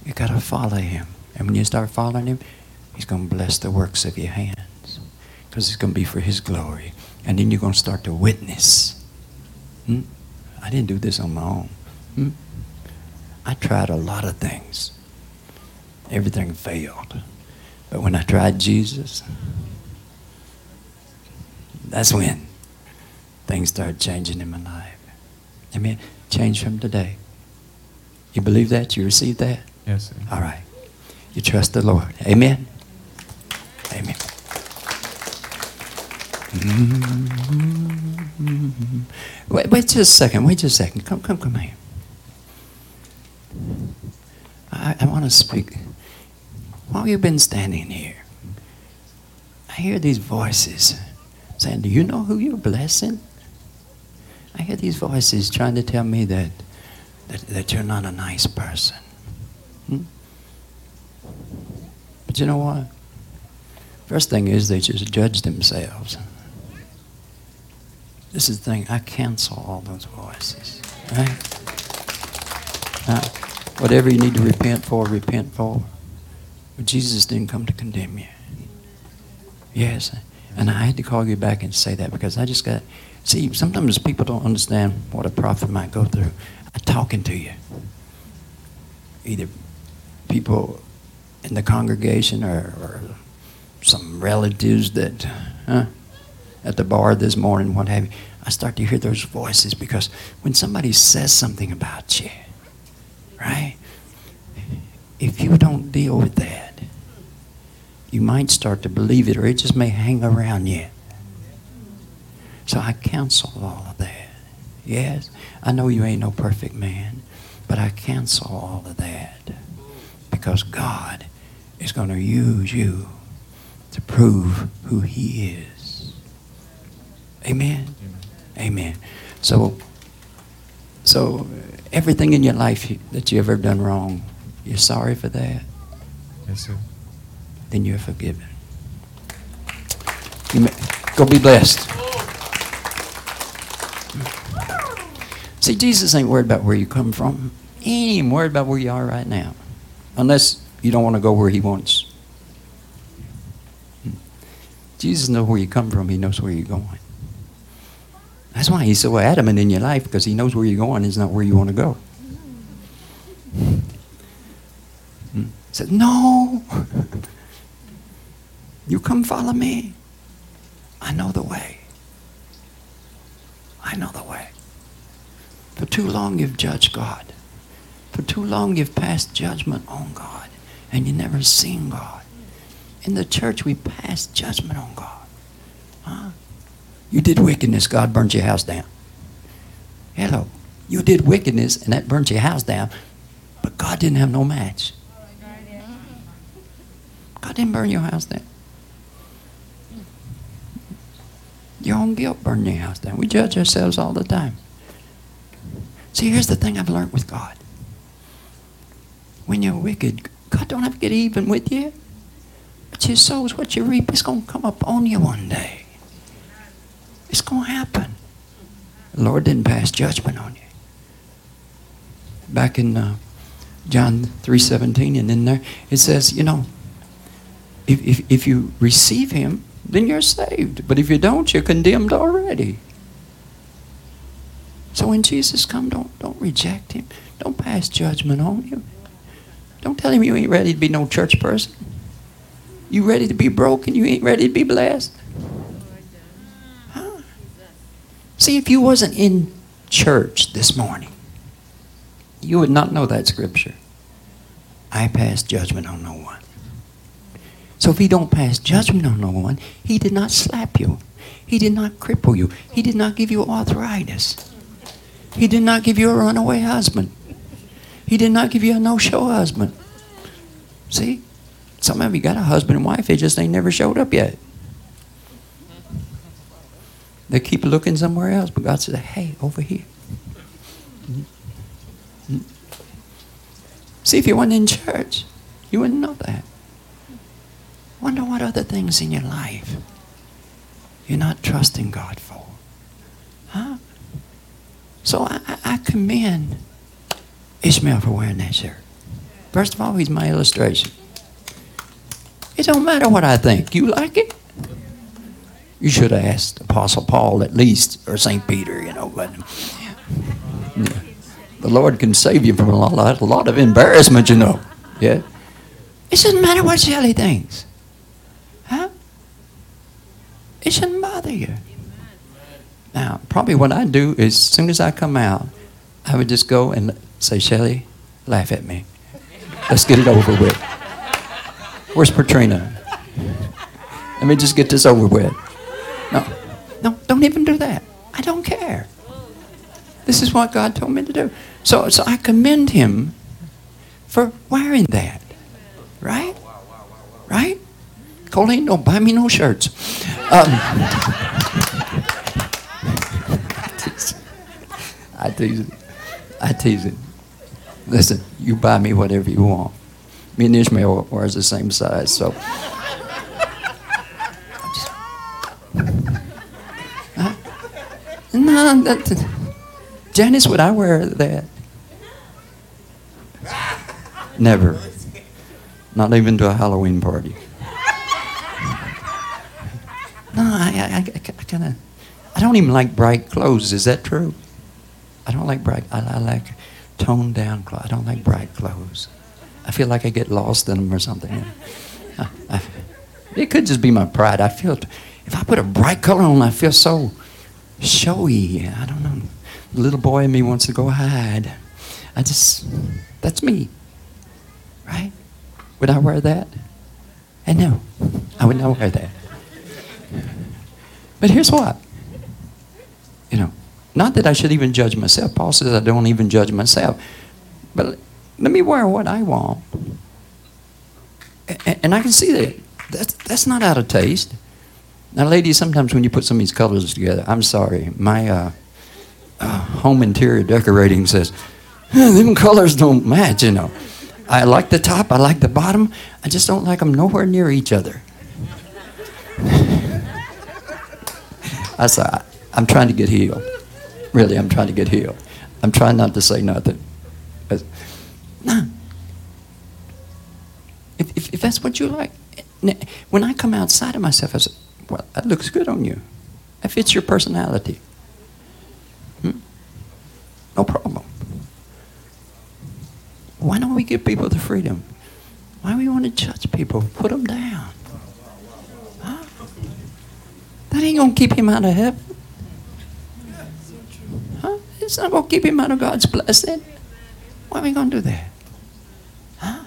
You got to follow Him. And when you start following Him, He's going to bless the works of your hands because it's going to be for His glory. And then you're going to start to witness. Hmm? I didn't do this on my own. Hmm? I tried a lot of things. Everything failed. But when I tried Jesus, that's when things started changing in my life. Amen. Change from today. You believe that? You receive that? Yes, sir. All right. You trust the Lord. Amen. Amen. Wait, wait just a second. Wait just a second. Come, come, come here. I, I want to speak. While you've been standing here, I hear these voices saying, Do you know who you're blessing? I hear these voices trying to tell me that, that, that you're not a nice person. Hmm? But you know what? First thing is they just judge themselves. This is the thing. I cancel all those voices. Right? Now, whatever you need to repent for, repent for. But Jesus didn't come to condemn you. Yes. And I had to call you back and say that because I just got. See, sometimes people don't understand what a prophet might go through. I'm talking to you. Either people in the congregation or, or some relatives that, huh, at the bar this morning, what have you. I start to hear those voices because when somebody says something about you, right? If you don't deal with that, you might start to believe it or it just may hang around you. So I cancel all of that. Yes, I know you ain't no perfect man, but I cancel all of that because God is going to use you to prove who He is. Amen. Amen. So, so everything in your life that you ever done wrong, you're sorry for that. Yes, sir. Then you're forgiven. You may, go be blessed. See, Jesus ain't worried about where you come from. He ain't even worried about where you are right now. Unless you don't want to go where he wants. Hmm. Jesus knows where you come from. He knows where you're going. That's why he's so adamant in your life because he knows where you're going is not where you want to go. Hmm. He said, No. You come follow me. I know the way. I know the way. For too long you've judged God. For too long you've passed judgment on God and you never seen God. In the church we pass judgment on God. Huh? You did wickedness, God burnt your house down. Hello. You did wickedness and that burnt your house down, but God didn't have no match. God didn't burn your house down. Your own guilt burned your house down. We judge ourselves all the time. See, here's the thing I've learned with God. When you're wicked, God don't have to get even with you. But your soul's what you reap. It's going to come up on you one day. It's going to happen. The Lord didn't pass judgment on you. Back in uh, John 3.17 and in there, it says, you know, if, if, if you receive him, then you're saved. But if you don't, you're condemned already. So when Jesus comes, don't, don't reject him. Don't pass judgment on him. Don't tell him you ain't ready to be no church person. You ready to be broken? You ain't ready to be blessed? See, if you wasn't in church this morning, you would not know that scripture. I pass judgment on no one. So if he don't pass judgment on no one, he did not slap you. He did not cripple you. He did not give you arthritis. He did not give you a runaway husband. He did not give you a no-show husband. See? Some of you got a husband and wife, they just ain't never showed up yet. They keep looking somewhere else, but God says, hey, over here. Mm-hmm. See, if you weren't in church, you wouldn't know that. Wonder what other things in your life you're not trusting God for. Huh? So I, I commend Ishmael for wearing that shirt. First of all, he's my illustration. It don't matter what I think. You like it? You should have asked Apostle Paul at least, or St. Peter, you know. But yeah. the Lord can save you from a lot, a lot of embarrassment, you know. Yeah. It doesn't matter what Shelley thinks. Huh? It shouldn't bother you. Now, probably what I'd do is, as soon as I come out, I would just go and say, Shelley, laugh at me. Let's get it over with. Where's Patrina? Let me just get this over with. No, no, don't even do that. I don't care. This is what God told me to do. So, so I commend him for wearing that. Right? Right? Colleen, don't buy me no shirts. Um, I tease it. I tease it. Listen, you buy me whatever you want. Me and Ishmael wears the same size, so. No, that, Janice, would I wear that? Never. Not even to a Halloween party. No, I, I, I, I kind of, I don't even like bright clothes. Is that true? I don't like bright. I, I like toned down clothes. I don't like bright clothes. I feel like I get lost in them or something. I, I, it could just be my pride. I feel if I put a bright color on, I feel so showy. I don't know. The little boy in me wants to go hide. I just, that's me. Right? Would I wear that? And no, I would not wear that. But here's what. You know, not that I should even judge myself. Paul says I don't even judge myself. But let me wear what I want. And I can see that. That's, that's not out of taste. Now, ladies, sometimes when you put some of these colors together, I'm sorry, my uh, uh, home interior decorating says, them colors don't match, you know. I like the top, I like the bottom, I just don't like them nowhere near each other. I said, I'm trying to get healed. Really, I'm trying to get healed. I'm trying not to say nothing. No. If, if, if that's what you like, when I come outside of myself, I say, well, that looks good on you. That fits your personality. Hmm? No problem. Why don't we give people the freedom? Why do we want to judge people? Put them down. Huh? That ain't going to keep him out of heaven. Huh? It's not going to keep him out of God's blessing. Why are we going to do that? Huh?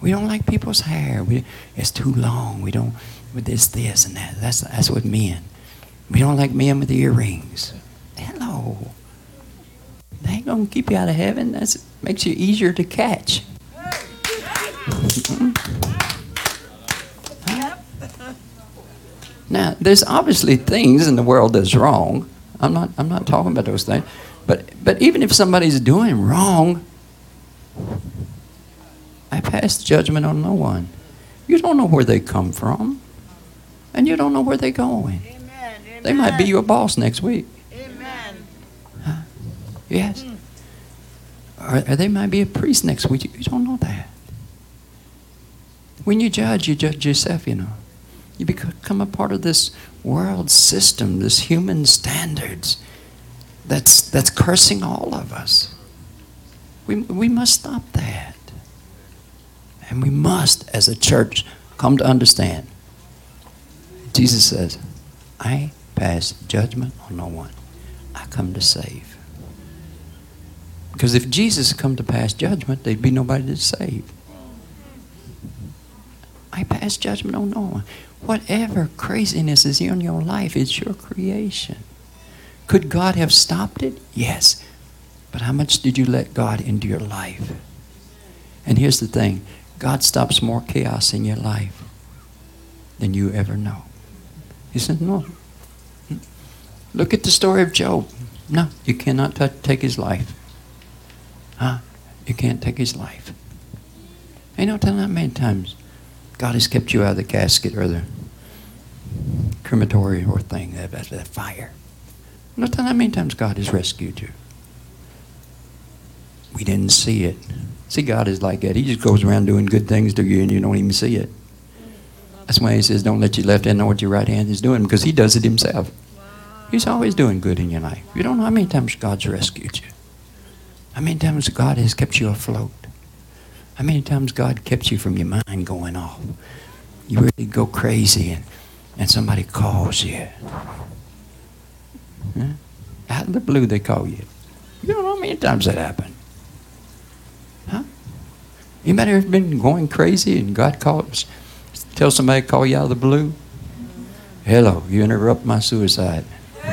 We don't like people's hair. We, it's too long. We don't, with this, this, and that. That's, that's what men. We don't like men with earrings. Hello. They ain't going to keep you out of heaven. That makes you easier to catch. Mm-hmm. Now, there's obviously things in the world that's wrong. I'm not, I'm not talking about those things. But, but even if somebody's doing wrong, I pass judgment on no one. You don't know where they come from, and you don't know where they're going. Amen. They might be your boss next week. Amen. Huh? Yes. Mm. Or, or they might be a priest next week. You don't know that. When you judge, you judge yourself, you know. You become a part of this world system, this human standards that's, that's cursing all of us. We, we must stop that. And we must, as a church, come to understand. Jesus says, I pass judgment on no one. I come to save. Because if Jesus come to pass judgment, there'd be nobody to save. I pass judgment on no one. Whatever craziness is in your life is your creation. Could God have stopped it? Yes. But how much did you let God into your life? And here's the thing God stops more chaos in your life than you ever know. He said, No. Look at the story of Job. No, you cannot take his life. Huh? You can't take his life. Ain't no telling how many times God has kept you out of the casket or the crematory or thing, that, that fire. No telling how many times God has rescued you. We didn't see it. See, God is like that. He just goes around doing good things to you and you don't even see it. That's why he says, don't let your left hand know what your right hand is doing because he does it himself. He's always doing good in your life. You don't know how many times God's rescued you. How many times God has kept you afloat. How many times God kept you from your mind going off. You really go crazy and, and somebody calls you. Huh? Out of the blue they call you. You don't know how many times that happened. Huh? Anybody ever been going crazy and God calls, tell somebody to call you out of the blue? Hello, you interrupt my suicide.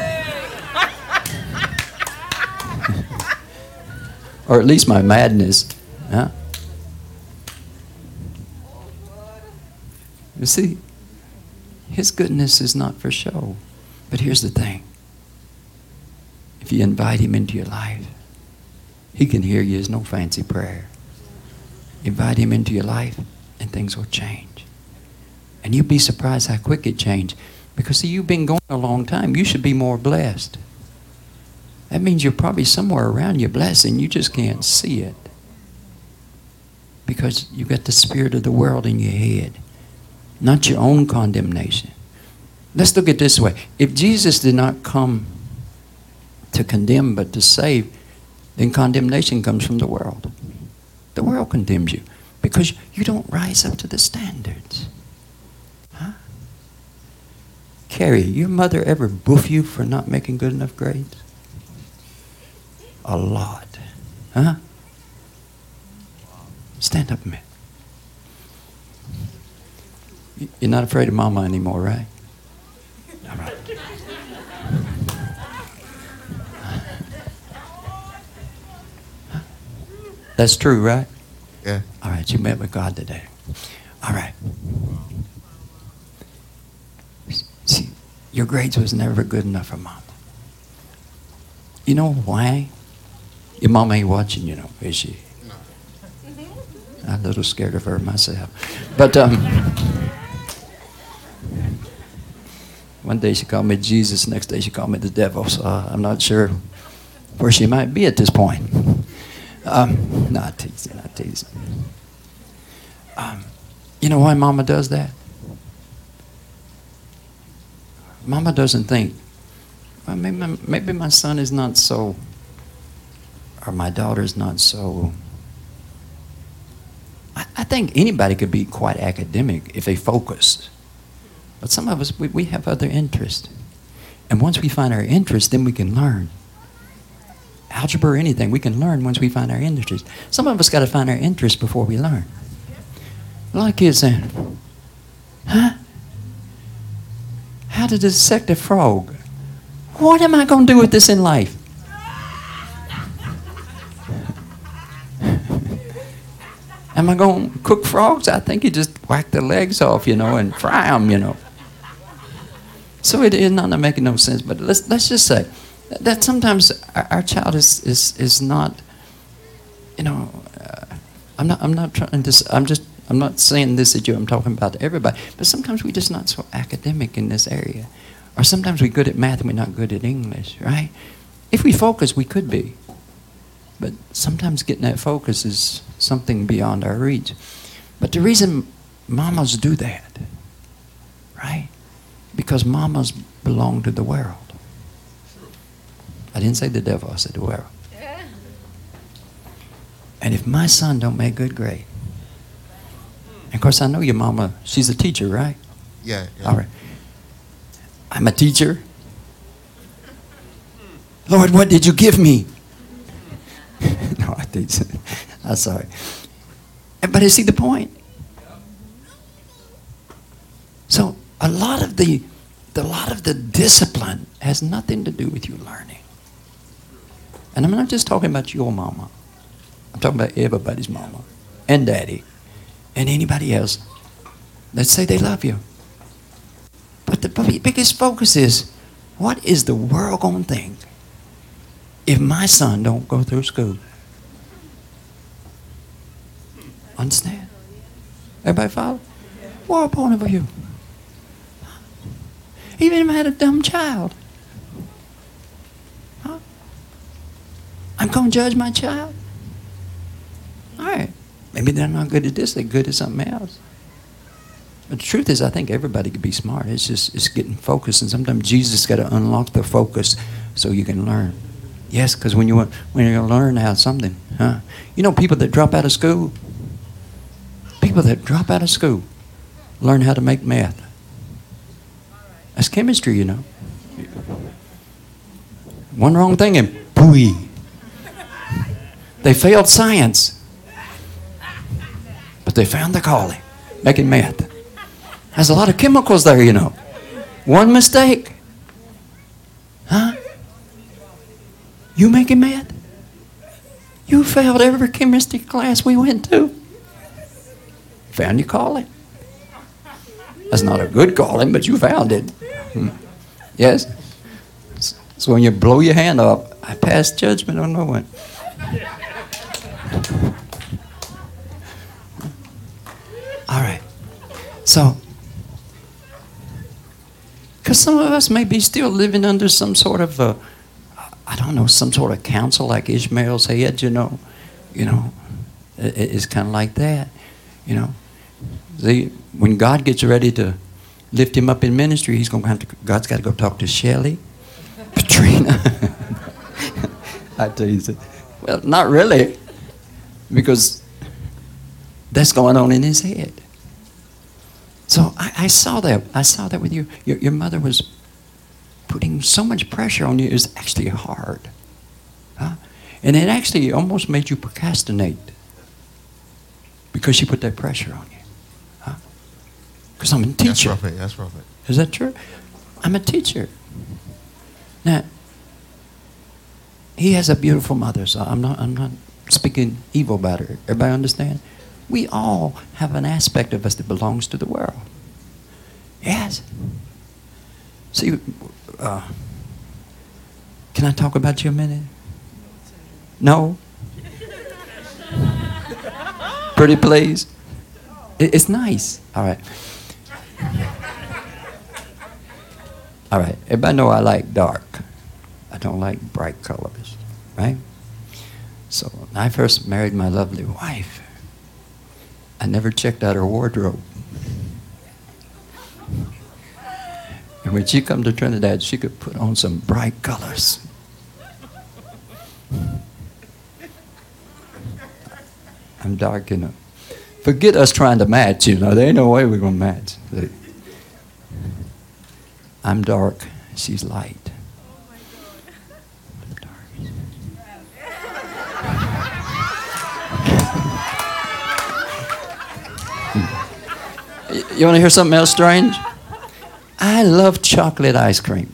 or at least my madness. Huh? You see, His goodness is not for show. But here's the thing if you invite Him into your life, He can hear you. It's no fancy prayer. Invite Him into your life, and things will change. And you'd be surprised how quick it changed. Because see, you've been going a long time. You should be more blessed. That means you're probably somewhere around your blessing. You just can't see it. Because you've got the spirit of the world in your head, not your own condemnation. Let's look at this way. If Jesus did not come to condemn but to save, then condemnation comes from the world. The world condemns you because you don't rise up to the standards. Huh? Carrie, your mother ever boof you for not making good enough grades? A lot. Huh? Stand up a minute. You're not afraid of mama anymore, right? All right. That's true, right? Yeah. All right, you met with God today. All right. See, your grades was never good enough for mom. You know why? Your mom ain't watching, you know, is she? No. I'm a little scared of her myself. But um, one day she called me Jesus, next day she called me the devil, so I'm not sure where she might be at this point. Um, not teasing, not teasing. Um, you know why mama does that? Mama doesn't think, well, maybe, my- maybe my son is not so, or my daughter is not so. I, I think anybody could be quite academic if they focus. But some of us, we, we have other interests. And once we find our interest, then we can learn. Algebra or anything, we can learn once we find our interest. Some of us got to find our interest before we learn. A lot of kids saying, huh? How to dissect a frog. What am I going to do with this in life? Am I going to cook frogs? I think you just whack the legs off, you know, and fry them, you know. So it is not making no sense. But let's let's just say that sometimes our, our child is, is is not, you know, uh, I'm not I'm not trying to. I'm just I'm not saying this at you. I'm talking about everybody. But sometimes we're just not so academic in this area, or sometimes we're good at math and we're not good at English, right? If we focus, we could be. But sometimes getting that focus is something beyond our reach. But the reason mamas do that, right? Because mamas belong to the world. I didn't say the devil, I said the world. And if my son don't make good grade, and of course I know your mama, she's a teacher, right? Yeah. yeah. All right. I'm a teacher. Lord, what did you give me? no, I think I'm sorry. But you see the point? So a lot of the, the lot of the discipline has nothing to do with you learning. And I'm not just talking about your mama. I'm talking about everybody's mama and daddy and anybody else that say they love you. But the biggest focus is what is the world going to think if my son don't go through school? Understand? Everybody follow? What point of view. Even if I had a dumb child. Huh? I'm going to judge my child? All right. Maybe they're not good at this, they're good at something else. But the truth is, I think everybody could be smart. It's just it's getting focused, and sometimes Jesus got to unlock the focus so you can learn. Yes, because when you want, when you learn how something, huh? You know, people that drop out of school, people that drop out of school, learn how to make math. That's chemistry, you know. One wrong thing and pooey. They failed science. But they found the calling, making math. There's a lot of chemicals there, you know. One mistake. Huh? You making math? You failed every chemistry class we went to. Found your calling. That's not a good calling, but you found it. Hmm. Yes? So when you blow your hand up, I pass judgment on no one. All right. So, because some of us may be still living under some sort of, a, I don't know, some sort of counsel like Ishmael's head, you know, you know, it, it's kind of like that, you know. See, when God gets ready to lift him up in ministry, he's going to have to, God's got to go talk to Shelly, Katrina. I tell you, well, not really, because that's going on in his head. So I, I, saw that. I saw that with you. Your, your mother was putting so much pressure on you. It was actually hard. Huh? And it actually almost made you procrastinate because she put that pressure on you. Because huh? I'm a teacher. Eh? That's right. That's eh? right. Is that true? I'm a teacher. Now, he has a beautiful mother, so I'm not, I'm not speaking evil about her. Everybody understand? We all have an aspect of us that belongs to the world. Yes. See, uh, can I talk about you a minute? No? Pretty please? It's nice. All right. All right. Everybody know I like dark. I don't like bright colors, right? So when I first married my lovely wife, I never checked out her wardrobe. And when she come to Trinidad, she could put on some bright colors. I'm dark, you know. Forget us trying to match, you know. There ain't no way we're going to match. I'm dark. She's light. You want to hear something else strange? I love chocolate ice cream.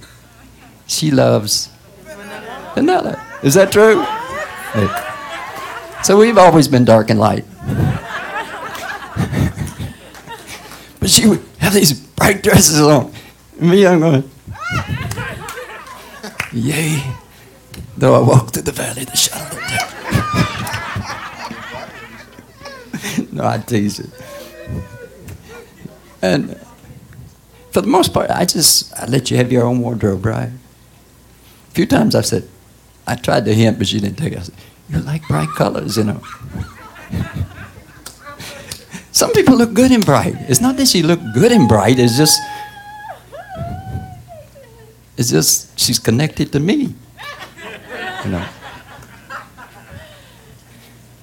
She loves vanilla. Is that true? So we've always been dark and light. but she would have these bright dresses on. Me, I'm going, yay. Though I walk through the valley of the shadow of death. no, I tease it. And for the most part, I just I let you have your own wardrobe, right? A few times I've said, I tried to hint, but she didn't take it. I said, you like bright colors, you know. Some people look good in bright. It's not that she looked good in bright, it's just it's just she's connected to me. You know.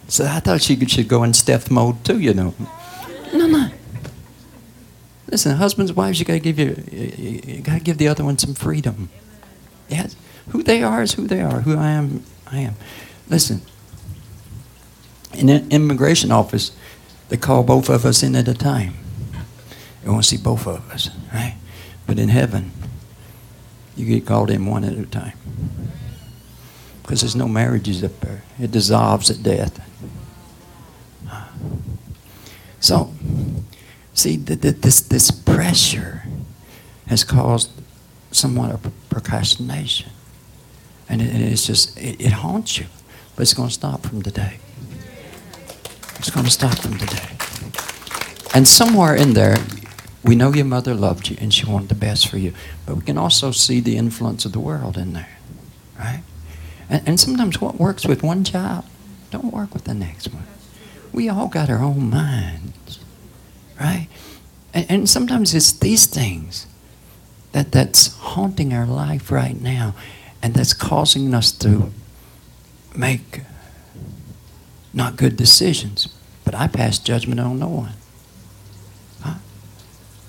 So I thought she should go in stealth mode too, you know. No, no. Listen, husbands, wives, you gotta give you, you gotta give the other one some freedom. Yes, who they are is who they are. Who I am, I am. Listen, in an immigration office, they call both of us in at a time. They want to see both of us, right? But in heaven, you get called in one at a time. Because there's no marriages up there. It dissolves at death. So, see, th- th- this, this pressure has caused somewhat of procrastination. And it, it's just, it, it haunts you. But it's going to stop from today. It's going to stop from today. And somewhere in there, we know your mother loved you and she wanted the best for you. But we can also see the influence of the world in there, right? And, and sometimes what works with one child don't work with the next one. We all got our own minds, right? And, and sometimes it's these things that, that's haunting our life right now and that's causing us to make not good decisions. But I pass judgment on no one. Huh?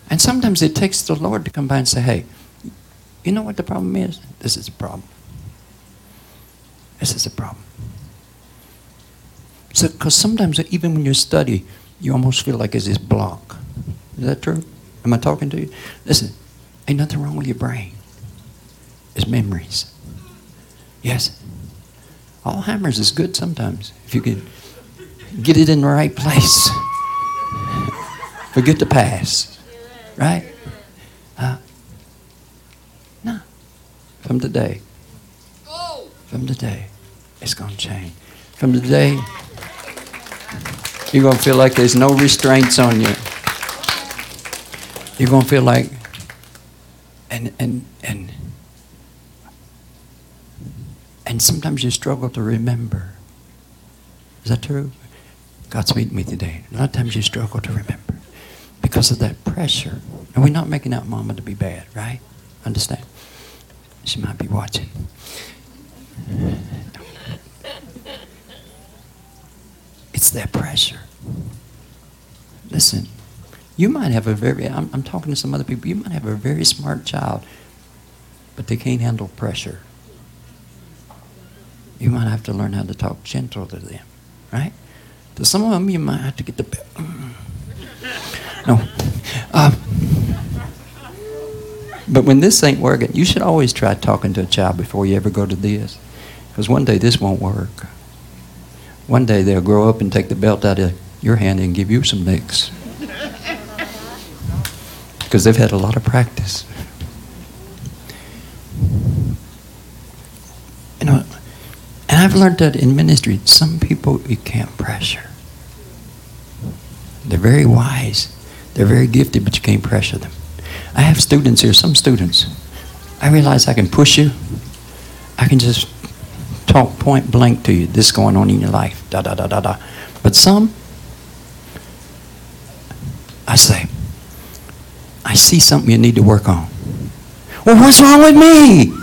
And sometimes it takes the Lord to come by and say, hey, you know what the problem is? This is a problem. This is a problem. So, because sometimes even when you study, you almost feel like it's this block. Is that true? Am I talking to you? Listen, ain't nothing wrong with your brain. It's memories. Yes. Alzheimer's is good sometimes if you can get it in the right place. Forget the past. Right? Uh, no. From today. From today, it's going to change. From today, you're going to feel like there's no restraints on you. You're going to feel like, and, and, and, and sometimes you struggle to remember. Is that true? God's meeting me today. A lot of times you struggle to remember because of that pressure. And we're not making out mama to be bad, right? Understand? She might be watching. It's that pressure. Listen, you might have a very, I'm, I'm talking to some other people, you might have a very smart child, but they can't handle pressure. You might have to learn how to talk gentle to them, right? To some of them, you might have to get the. No. Uh, but when this ain't working, you should always try talking to a child before you ever go to this. Because one day this won't work. One day they'll grow up and take the belt out of your hand and give you some licks. Because they've had a lot of practice. You know, and I've learned that in ministry, some people you can't pressure. They're very wise. They're very gifted, but you can't pressure them. I have students here, some students. I realize I can push you. I can just talk point blank to you. This is going on in your life. Da da da da da. But some, I say, I see something you need to work on. Well, what's wrong with me?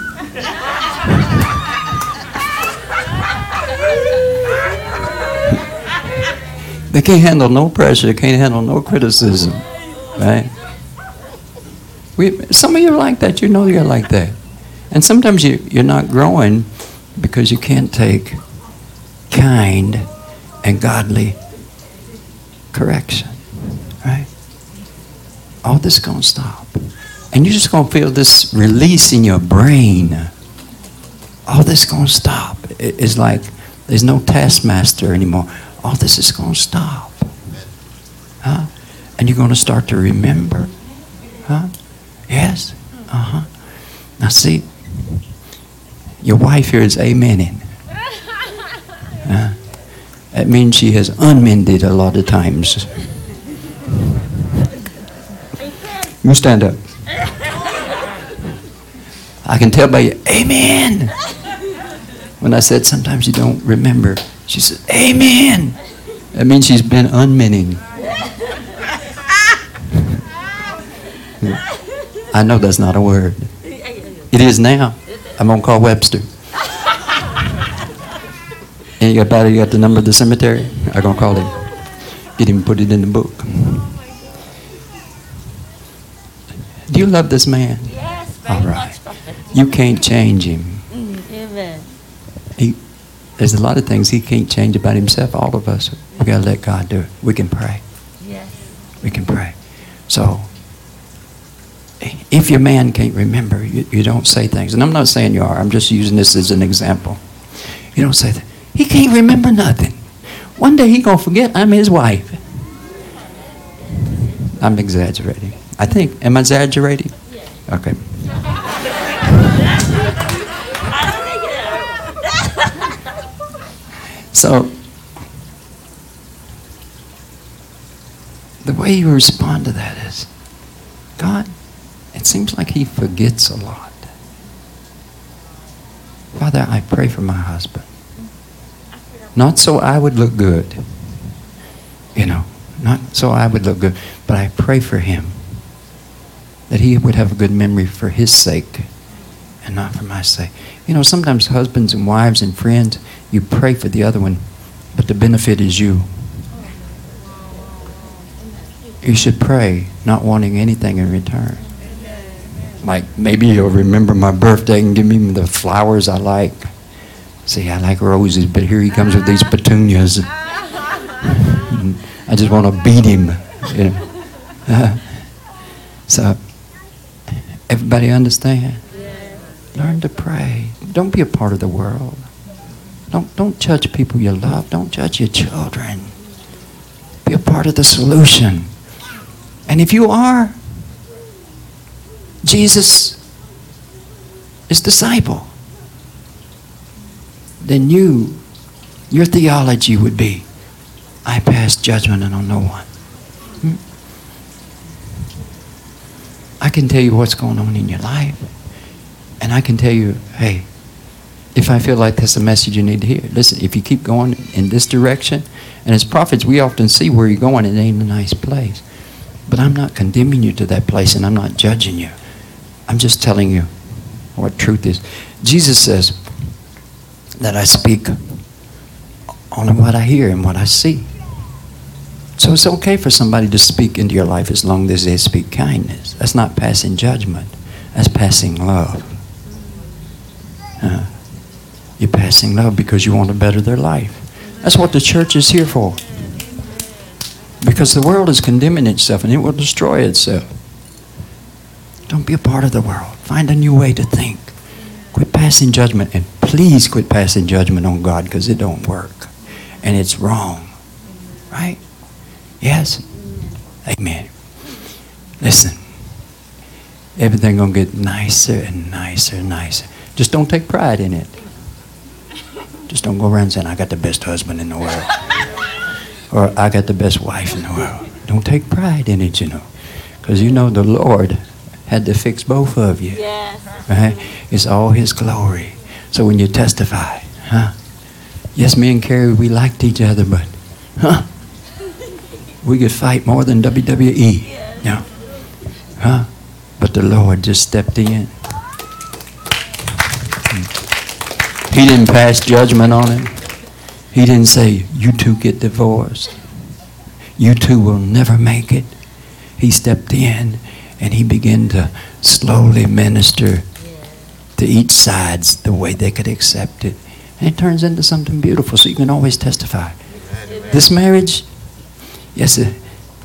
They can't handle no pressure. They can't handle no criticism, right? We, some of you are like that. You know you're like that. And sometimes you, you're not growing because you can't take kind and godly correction, right? All this is going to stop. And you're just going to feel this release in your brain. All this is going to stop. It's like there's no taskmaster anymore all this is going to stop. Huh? And you're going to start to remember. Huh? Yes? Uh huh. Now, see, your wife here is amening. Uh, that means she has unmended a lot of times. You stand up. I can tell by you, Amen. When I said sometimes you don't remember, she said, Amen. That means she's been unmending. I know that's not a word. It is now. I'm going to call Webster. Ain't you got, you got the number of the cemetery? I'm going to call him. Get him put it in the book. Do you love this man? Yes, All very right. much, You can't change him. Mm, amen. He, there's a lot of things he can't change about himself. All of us, we got to let God do it. We can pray. Yes. We can pray. So, if your man can't remember, you, you don't say things. And I'm not saying you are, I'm just using this as an example. You don't say that. He can't remember nothing. One day he gonna forget I'm his wife. I'm exaggerating. I think. Am I exaggerating? Okay. So, the way you respond to that is, God, it seems like he forgets a lot. Father, I pray for my husband. Not so I would look good, you know, not so I would look good, but I pray for him that he would have a good memory for his sake and not for my sake. You know, sometimes husbands and wives and friends, you pray for the other one, but the benefit is you. You should pray, not wanting anything in return. Like maybe he'll remember my birthday and give me the flowers I like. See, I like roses, but here he comes with these petunias. I just want to beat him. You know. so, everybody understand? Learn to pray. Don't be a part of the world. Don't, don't judge people you love. Don't judge your children. Be a part of the solution. And if you are, Jesus is disciple. Then you, your theology would be, I pass judgment on no one. Hmm? I can tell you what's going on in your life. And I can tell you, hey, if I feel like that's a message you need to hear, listen, if you keep going in this direction, and as prophets, we often see where you're going, it ain't a nice place. But I'm not condemning you to that place, and I'm not judging you. I'm just telling you what truth is. Jesus says that I speak only what I hear and what I see. So it's okay for somebody to speak into your life as long as they speak kindness. That's not passing judgment. That's passing love. Uh, you're passing love because you want to better their life. That's what the church is here for. Because the world is condemning itself and it will destroy itself. Don't be a part of the world. Find a new way to think. Quit passing judgment and please quit passing judgment on God because it don't work. And it's wrong. Right? Yes? Amen. Listen. Everything gonna get nicer and nicer and nicer. Just don't take pride in it. Just don't go around saying, I got the best husband in the world. or I got the best wife in the world. Don't take pride in it, you know. Because you know the Lord had to fix both of you. Yes. Right? It's all His glory. So when you testify, huh? Yes, me and Carrie, we liked each other, but, huh? We could fight more than WWE. Yeah. Huh? But the Lord just stepped in. He didn't pass judgment on him. He didn't say, You two get divorced. You two will never make it. He stepped in and he began to slowly minister to each sides the way they could accept it. And it turns into something beautiful so you can always testify. This marriage, yes, it-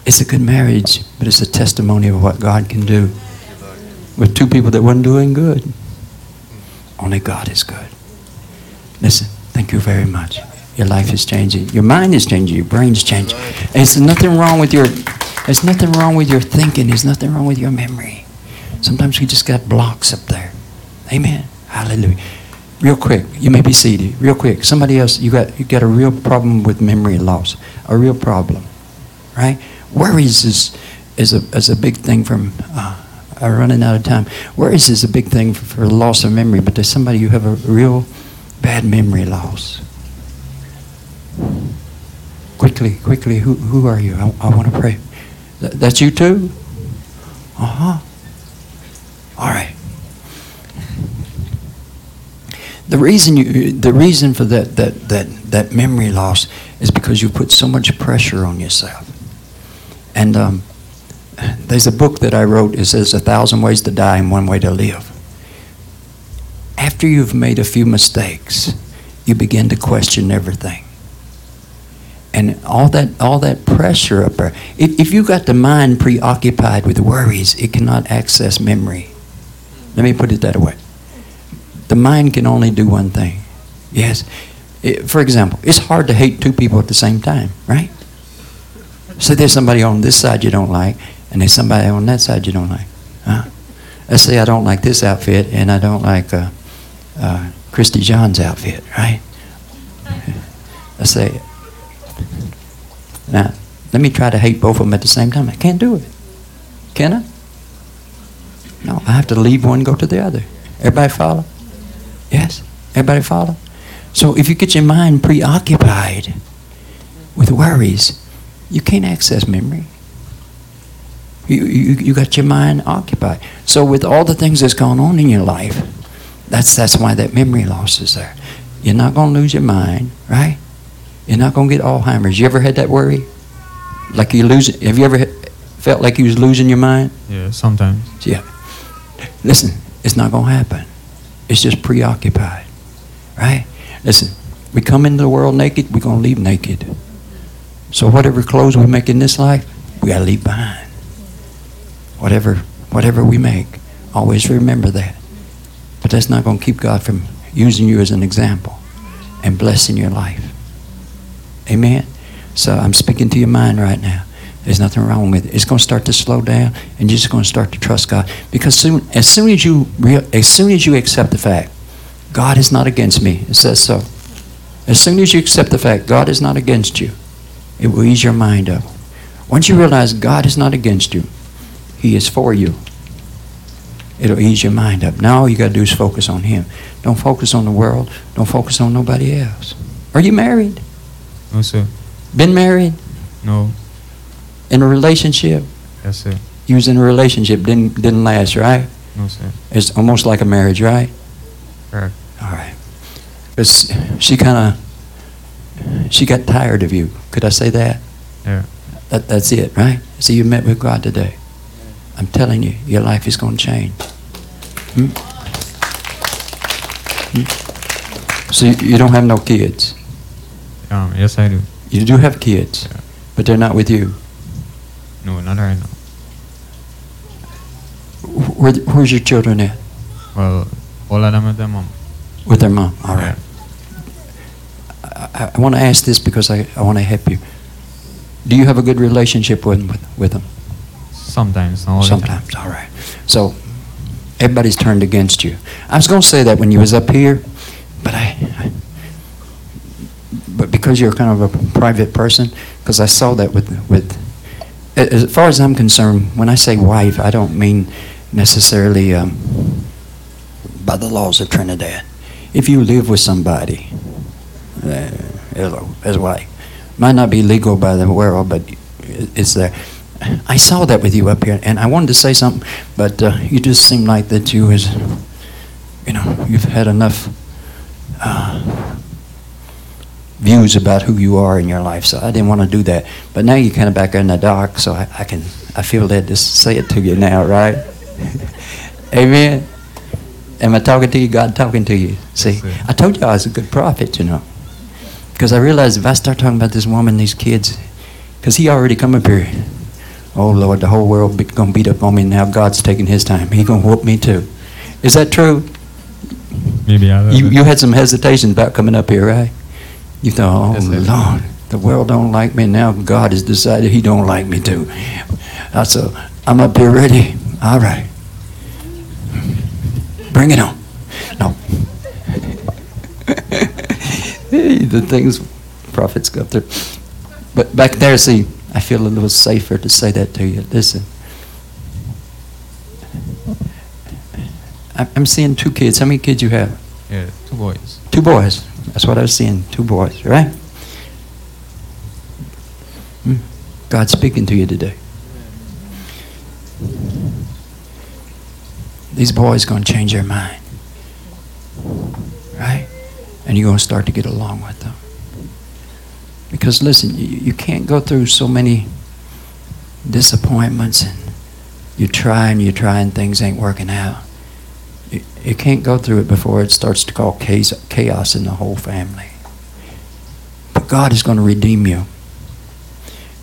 it's a good marriage, but it's a testimony of what God can do with two people that weren't doing good. Only God is good. Listen, thank you very much. Your life is changing. Your mind is changing. Your brain's changing. And there's nothing wrong with your there's nothing wrong with your thinking. There's nothing wrong with your memory. Sometimes we just got blocks up there. Amen. Hallelujah. Real quick, you may be seated. Real quick. Somebody else, you got you got a real problem with memory loss. A real problem. Right? Worries is is a is a big thing from uh, I'm running out of time. Worries is a big thing for, for loss of memory, but there's somebody you have a real bad memory loss. Quickly, quickly, who, who are you? I, I want to pray. Th- that's you too? Uh huh. All right. The reason you, the reason for that, that, that, that memory loss is because you put so much pressure on yourself. And um, there's a book that I wrote. It says a thousand ways to die and one way to live. After you've made a few mistakes, you begin to question everything. And all that all that pressure up there. If, if you got the mind preoccupied with worries, it cannot access memory. Let me put it that way. The mind can only do one thing. Yes. It- for example, it's hard to hate two people at the same time, right? So there's somebody on this side you don't like, and there's somebody on that side you don't like. Huh? Let's say I don't like this outfit, and I don't like uh, uh, Christy John's outfit, right? Let's say, now, let me try to hate both of them at the same time. I can't do it. Can I? No, I have to leave one, go to the other. Everybody follow? Yes? Everybody follow? So if you get your mind preoccupied with worries, you can't access memory. You, you, you got your mind occupied. So with all the things that's going on in your life, that's, that's why that memory loss is there. You're not going to lose your mind, right? You're not going to get Alzheimer's. You ever had that worry? Like you losing? Have you ever felt like you was losing your mind? Yeah, sometimes. Yeah. Listen, it's not going to happen. It's just preoccupied, right? Listen, we come into the world naked, we're going to leave naked. So whatever clothes we make in this life, we got to leave behind. Whatever, whatever we make, always remember that. But that's not going to keep God from using you as an example and blessing your life. Amen. So I'm speaking to your mind right now. There's nothing wrong with it. It's going to start to slow down, and you're just going to start to trust God. Because soon, as soon as you real, as soon as you accept the fact, God is not against me. It says so. As soon as you accept the fact, God is not against you, it will ease your mind up. Once you realize God is not against you, He is for you. It'll ease your mind up. Now all you got to do is focus on Him. Don't focus on the world. Don't focus on nobody else. Are you married? No, sir. Been married? No. In a relationship? Yes, sir. You was in a relationship, didn't didn't last, right? No, sir. It's almost like a marriage, right? Correct. All right. Because she kind of, she got tired of you. Could I say that? Yeah. that? That's it, right? So you met with God today. I'm telling you, your life is going to change. Hmm? Hmm? So you, you don't have no kids. Um, yes, I do. You do have kids, but they're not with you. No, not right now. Where, where's your children at? Well, all of them with their mom. With their mom. All right. I, I want to ask this because I, I want to help you. Do you have a good relationship with, with, with them? Sometimes, all the time. Sometimes, all right. So everybody's turned against you. I was going to say that when you was up here, but I, I but because you're kind of a private person, because I saw that with with. As far as I'm concerned, when I say wife, I don't mean necessarily um, by the laws of Trinidad. If you live with somebody, uh, as wife, might not be legal by the world, but it's there. I saw that with you up here, and I wanted to say something, but uh, you just seemed like that you was, you know, you've had enough uh, views about who you are in your life, so I didn't want to do that. But now you're kind of back in the dark, so I, I can, I feel led to say it to you now, right? Amen. Am I talking to you? God talking to you? See, I told you I was a good prophet, you know, because I realized if I start talking about this woman, these kids, because he already come up here. Oh Lord, the whole world be, gonna beat up on me now. God's taking His time. He gonna whoop me too. Is that true? Maybe I You you had some hesitation about coming up here, right? You thought, oh Yes. Lord, the world don't like me now. God has decided He don't like me too. I said, I'm up here ready. All right, bring it on. No. the things prophets go through. But back there, see, I feel a little safer to say that to you. Listen. I- I'm seeing two kids. How many kids you have? Yeah, two boys. Two boys. That's what I was seeing. Two boys, right? Hmm. God's speaking to you today. These boys going to change their mind. Right? And you're going to start to get along with them. Because listen, you, you can't go through so many disappointments and you try and you try and things ain't working out. You, can't go through it before it starts to cause chaos, chaos in the whole family. But God is going to redeem you.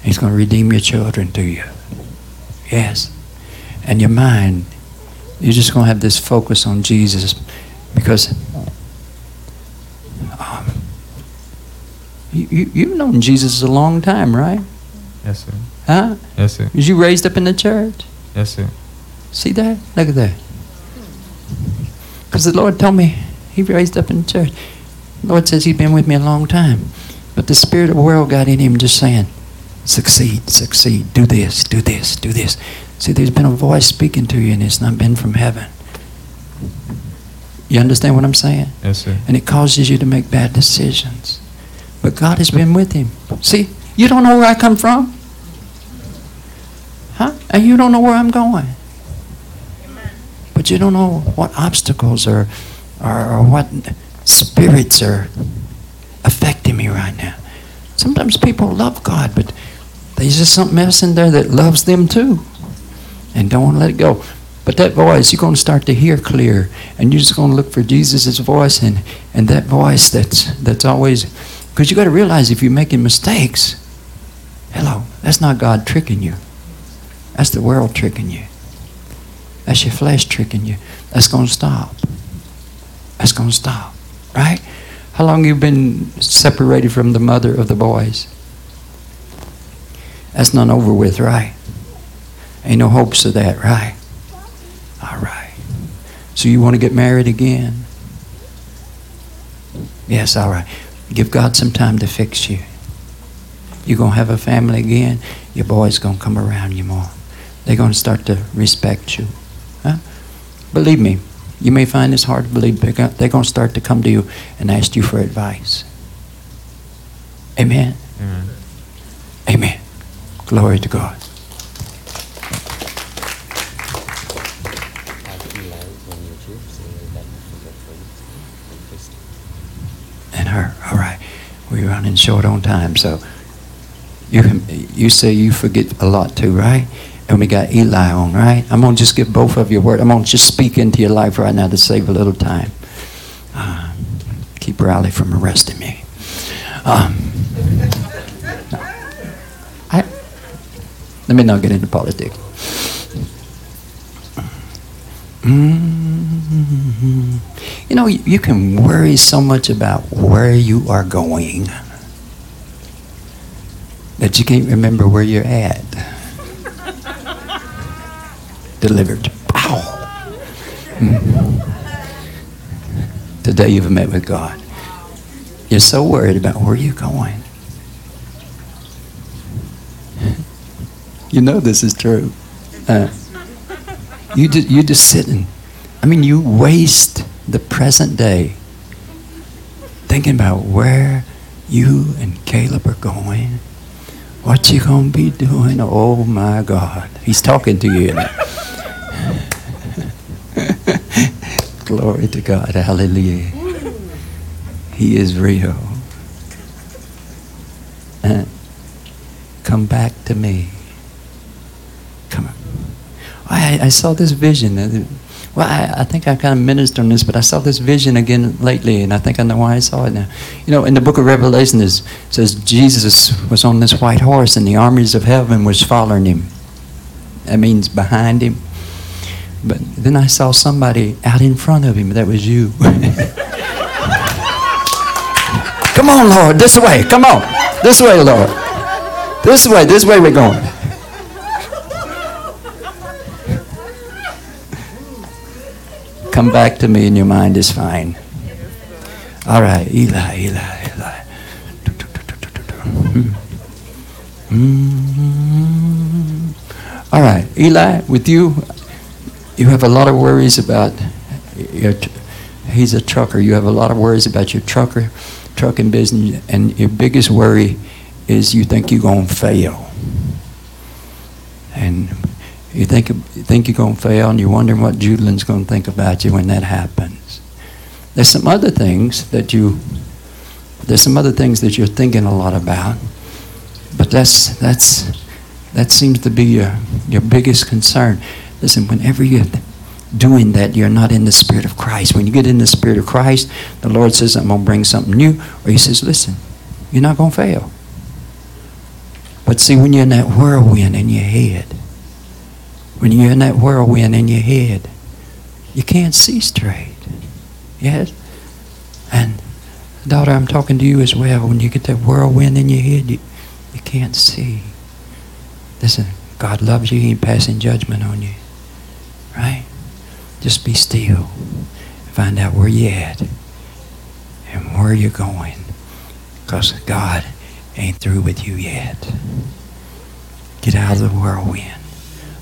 He's going to redeem your children to you. Yes. And your mind, you're just going to have this focus on Jesus because um, you, you, you've known Jesus a long time, right? Yes, sir. Huh? Yes, sir. Was you raised up in the church? Yes, sir. See that? Look at that. Because the Lord told me He raised up in the church. The Lord says He's been with me a long time. But the spirit of the world got in him just saying, succeed, succeed, do this, do this, do this. See, there's been a voice speaking to you, and it's not been from heaven. You understand what I'm saying? Yes, sir. And it causes you to make bad decisions. But God has been with him. See, you don't know where I come from. Huh? And you don't know where I'm going. But you don't know what obstacles or, or, or what spirits are affecting me right now. Sometimes people love God, but there's just something else in there that loves them too. And don't want to let it go. But that voice, you're going to start to hear clear, and you're just going to look for Jesus' voice, and, and that voice that's that's always, because you got to realize if you're making mistakes, hello, that's not God tricking you. That's the world tricking you. That's your flesh tricking you. That's going to stop. That's going to stop, right? How long you been separated from the mother of the boys? That's not over with, right? Ain't no hopes of that, right? All right. So you want to get married again? Yes, all right. Give God some time to fix you. You're going to have a family again. Your boy's going to come around you more. They're going to start to respect you. Huh? Believe me, you may find this hard to believe, but they're going to start to come to you and ask you for advice. Amen. Amen. Amen. Glory to God. And her. All right. We're running short on time, so you you say you forget a lot too, right? And we got Eli on, right? I'm going to just give both of you a word. I'm going to just speak into your life right now to save a little time. Uh, keep Riley from arresting me. Um, I, let me not get into politics. Mm-hmm. You know, you, you can worry so much about where you are going that you can't remember where you're at delivered. Wow. Mm. Today you've met with God. You're so worried about where you're going. You know this is true. Uh, you just, you just sitting. I mean, you waste the present day thinking about where you and Caleb are going. What you're gonna be doing? Oh my God. He's talking to you. Glory to God. Hallelujah. He is real. Uh, come back to me. Come on. I, I saw this vision. uh, Well, I, I think I kind of ministered on this, but I saw this vision again lately, and I think I know why I saw it now. You know, in the book of Revelation, it says Jesus was on this white horse, and the armies of heaven was following him. That means behind him. But then I saw somebody out in front of him. That was you. Come on, Lord, this way. Come on. This way, Lord. This way, this way we're going. Come back to me and your mind is fine. All right, Eli, Eli, Eli. Mm. All right, Eli, with you, you have a lot of worries about your. He's a trucker. You have a lot of worries about your trucker, trucking business, and your biggest worry is you think you're gonna fail, and you think you think you're gonna fail, and you're wondering what Judelin's gonna think about you when that happens. There's some other things that you. There's some other things that you're thinking a lot about, but that's that's that seems to be your your biggest concern. Listen, whenever you're doing that, you're not in the Spirit of Christ. When you get in the Spirit of Christ, the Lord says, I'm going to bring something new. Or He says, listen, you're not going to fail. But see, when you're in that whirlwind in your head, when you're in that whirlwind in your head, you can't see straight. Yes? And, daughter, I'm talking to you as well. When you get that whirlwind in your head, you, you can't see. Listen, God loves you. He ain't passing judgment on you. Right? Just be still. Find out where you're at and where you're going. Because God ain't through with you yet. Get out of the whirlwind.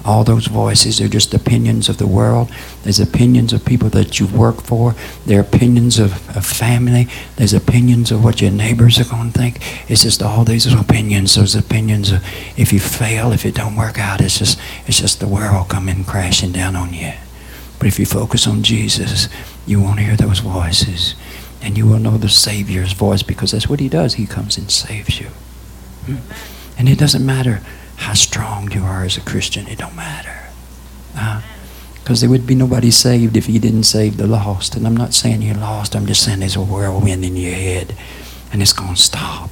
All those voices are just opinions of the world. There's opinions of people that you work for. There are opinions of, of family. There's opinions of what your neighbors are going to think. It's just all these opinions. Those opinions of if you fail, if it don't work out, it's just it's just the world coming crashing down on you. But if you focus on Jesus, you won't hear those voices. And you will know the Savior's voice because that's what He does. He comes and saves you. Hmm? And it doesn't matter how strong you are as a Christian. It don't matter. Because uh, there would be nobody saved if you didn't save the lost. And I'm not saying you're lost. I'm just saying there's a whirlwind in your head. And it's going to stop.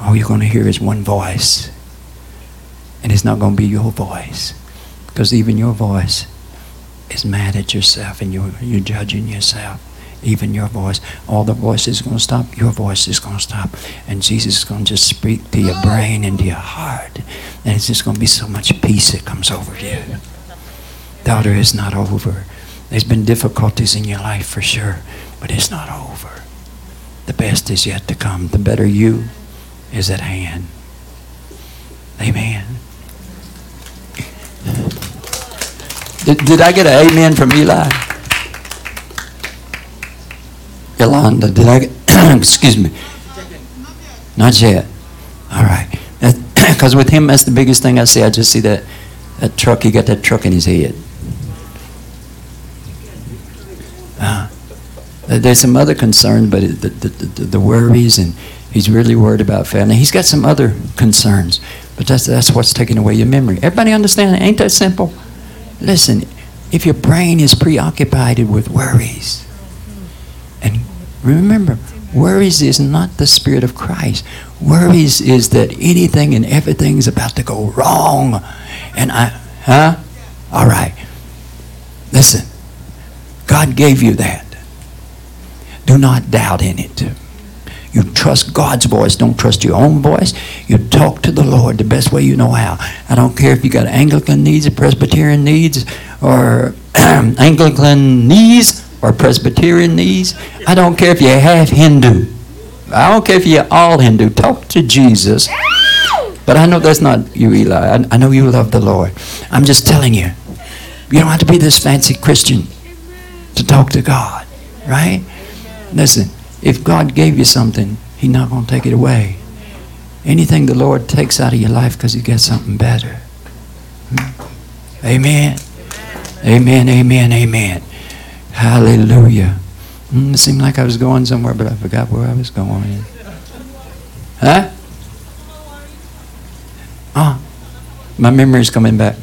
All you're going to hear is one voice. And it's not going to be your voice. Because even your voice is mad at yourself and you're, you're judging yourself even your voice. All the voices are going to stop. Your voice is going to stop. And Jesus is going to just speak to your brain and to your heart. And it's just going to be so much peace that comes over you. Daughter, it's not over. There's been difficulties in your life for sure, but it's not over. The best is yet to come. The better you is at hand. Amen. Did, did I get an amen from Eli? Yolanda, did I excuse me? Not yet. All right. Because with him, that's the biggest thing I see. I just see that, that truck. He got that truck in his head. Uh, there's some other concerns, but the, the, the, the, worries, and he's really worried about family. He's got some other concerns, but that's, that's what's taking away your memory. Everybody understand? Ain't that simple? Listen, if your brain is preoccupied with worries, remember, worries is not the Spirit of Christ. Worries is that anything and everything is about to go wrong. And I, huh? All right. Listen, God gave you that. Do not doubt in it. You trust God's voice. Don't trust your own voice. You talk to the Lord the best way you know how. I don't care if you got Anglican needs or Presbyterian needs or Anglican needs or Presbyterian needs. I don't care if you're half Hindu. I don't care if you're all Hindu. Talk to Jesus. But I know that's not you, Eli. I, I know you love the Lord. I'm just telling you. You don't have to be this fancy Christian to talk to God, right? Listen, if God gave you something, He's not going to take it away. Anything the Lord takes out of your life because He gets something better. Hmm? Amen. Amen, amen, amen. Hallelujah. Mm, it seemed like I was going somewhere, but I forgot where I was going. Huh? Oh, my memory's coming back.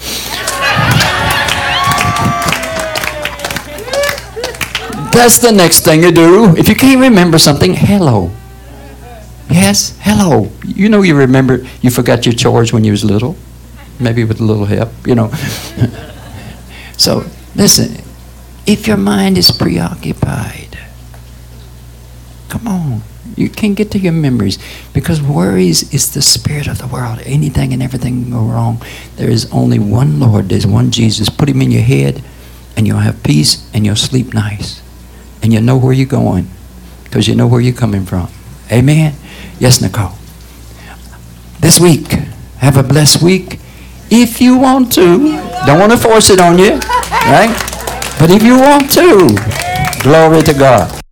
That's the next thing to do. If you can't remember something, hello. Yes, hello. You know you remember you forgot your chores when you was little. Maybe with a little help, you know. so listen, if your mind is preoccupied, come on. You can't get to your memories because worries is the spirit of the world. Anything and everything can go wrong. There is only one Lord. There's one Jesus. Put him in your head and you'll have peace and you'll sleep nice. And you'll know where you're going because you know where you're coming from. Amen? Yes, Nicole. This week, have a blessed week. If you want to. Don't want to force it on you. Right? But if you want to, glory to God.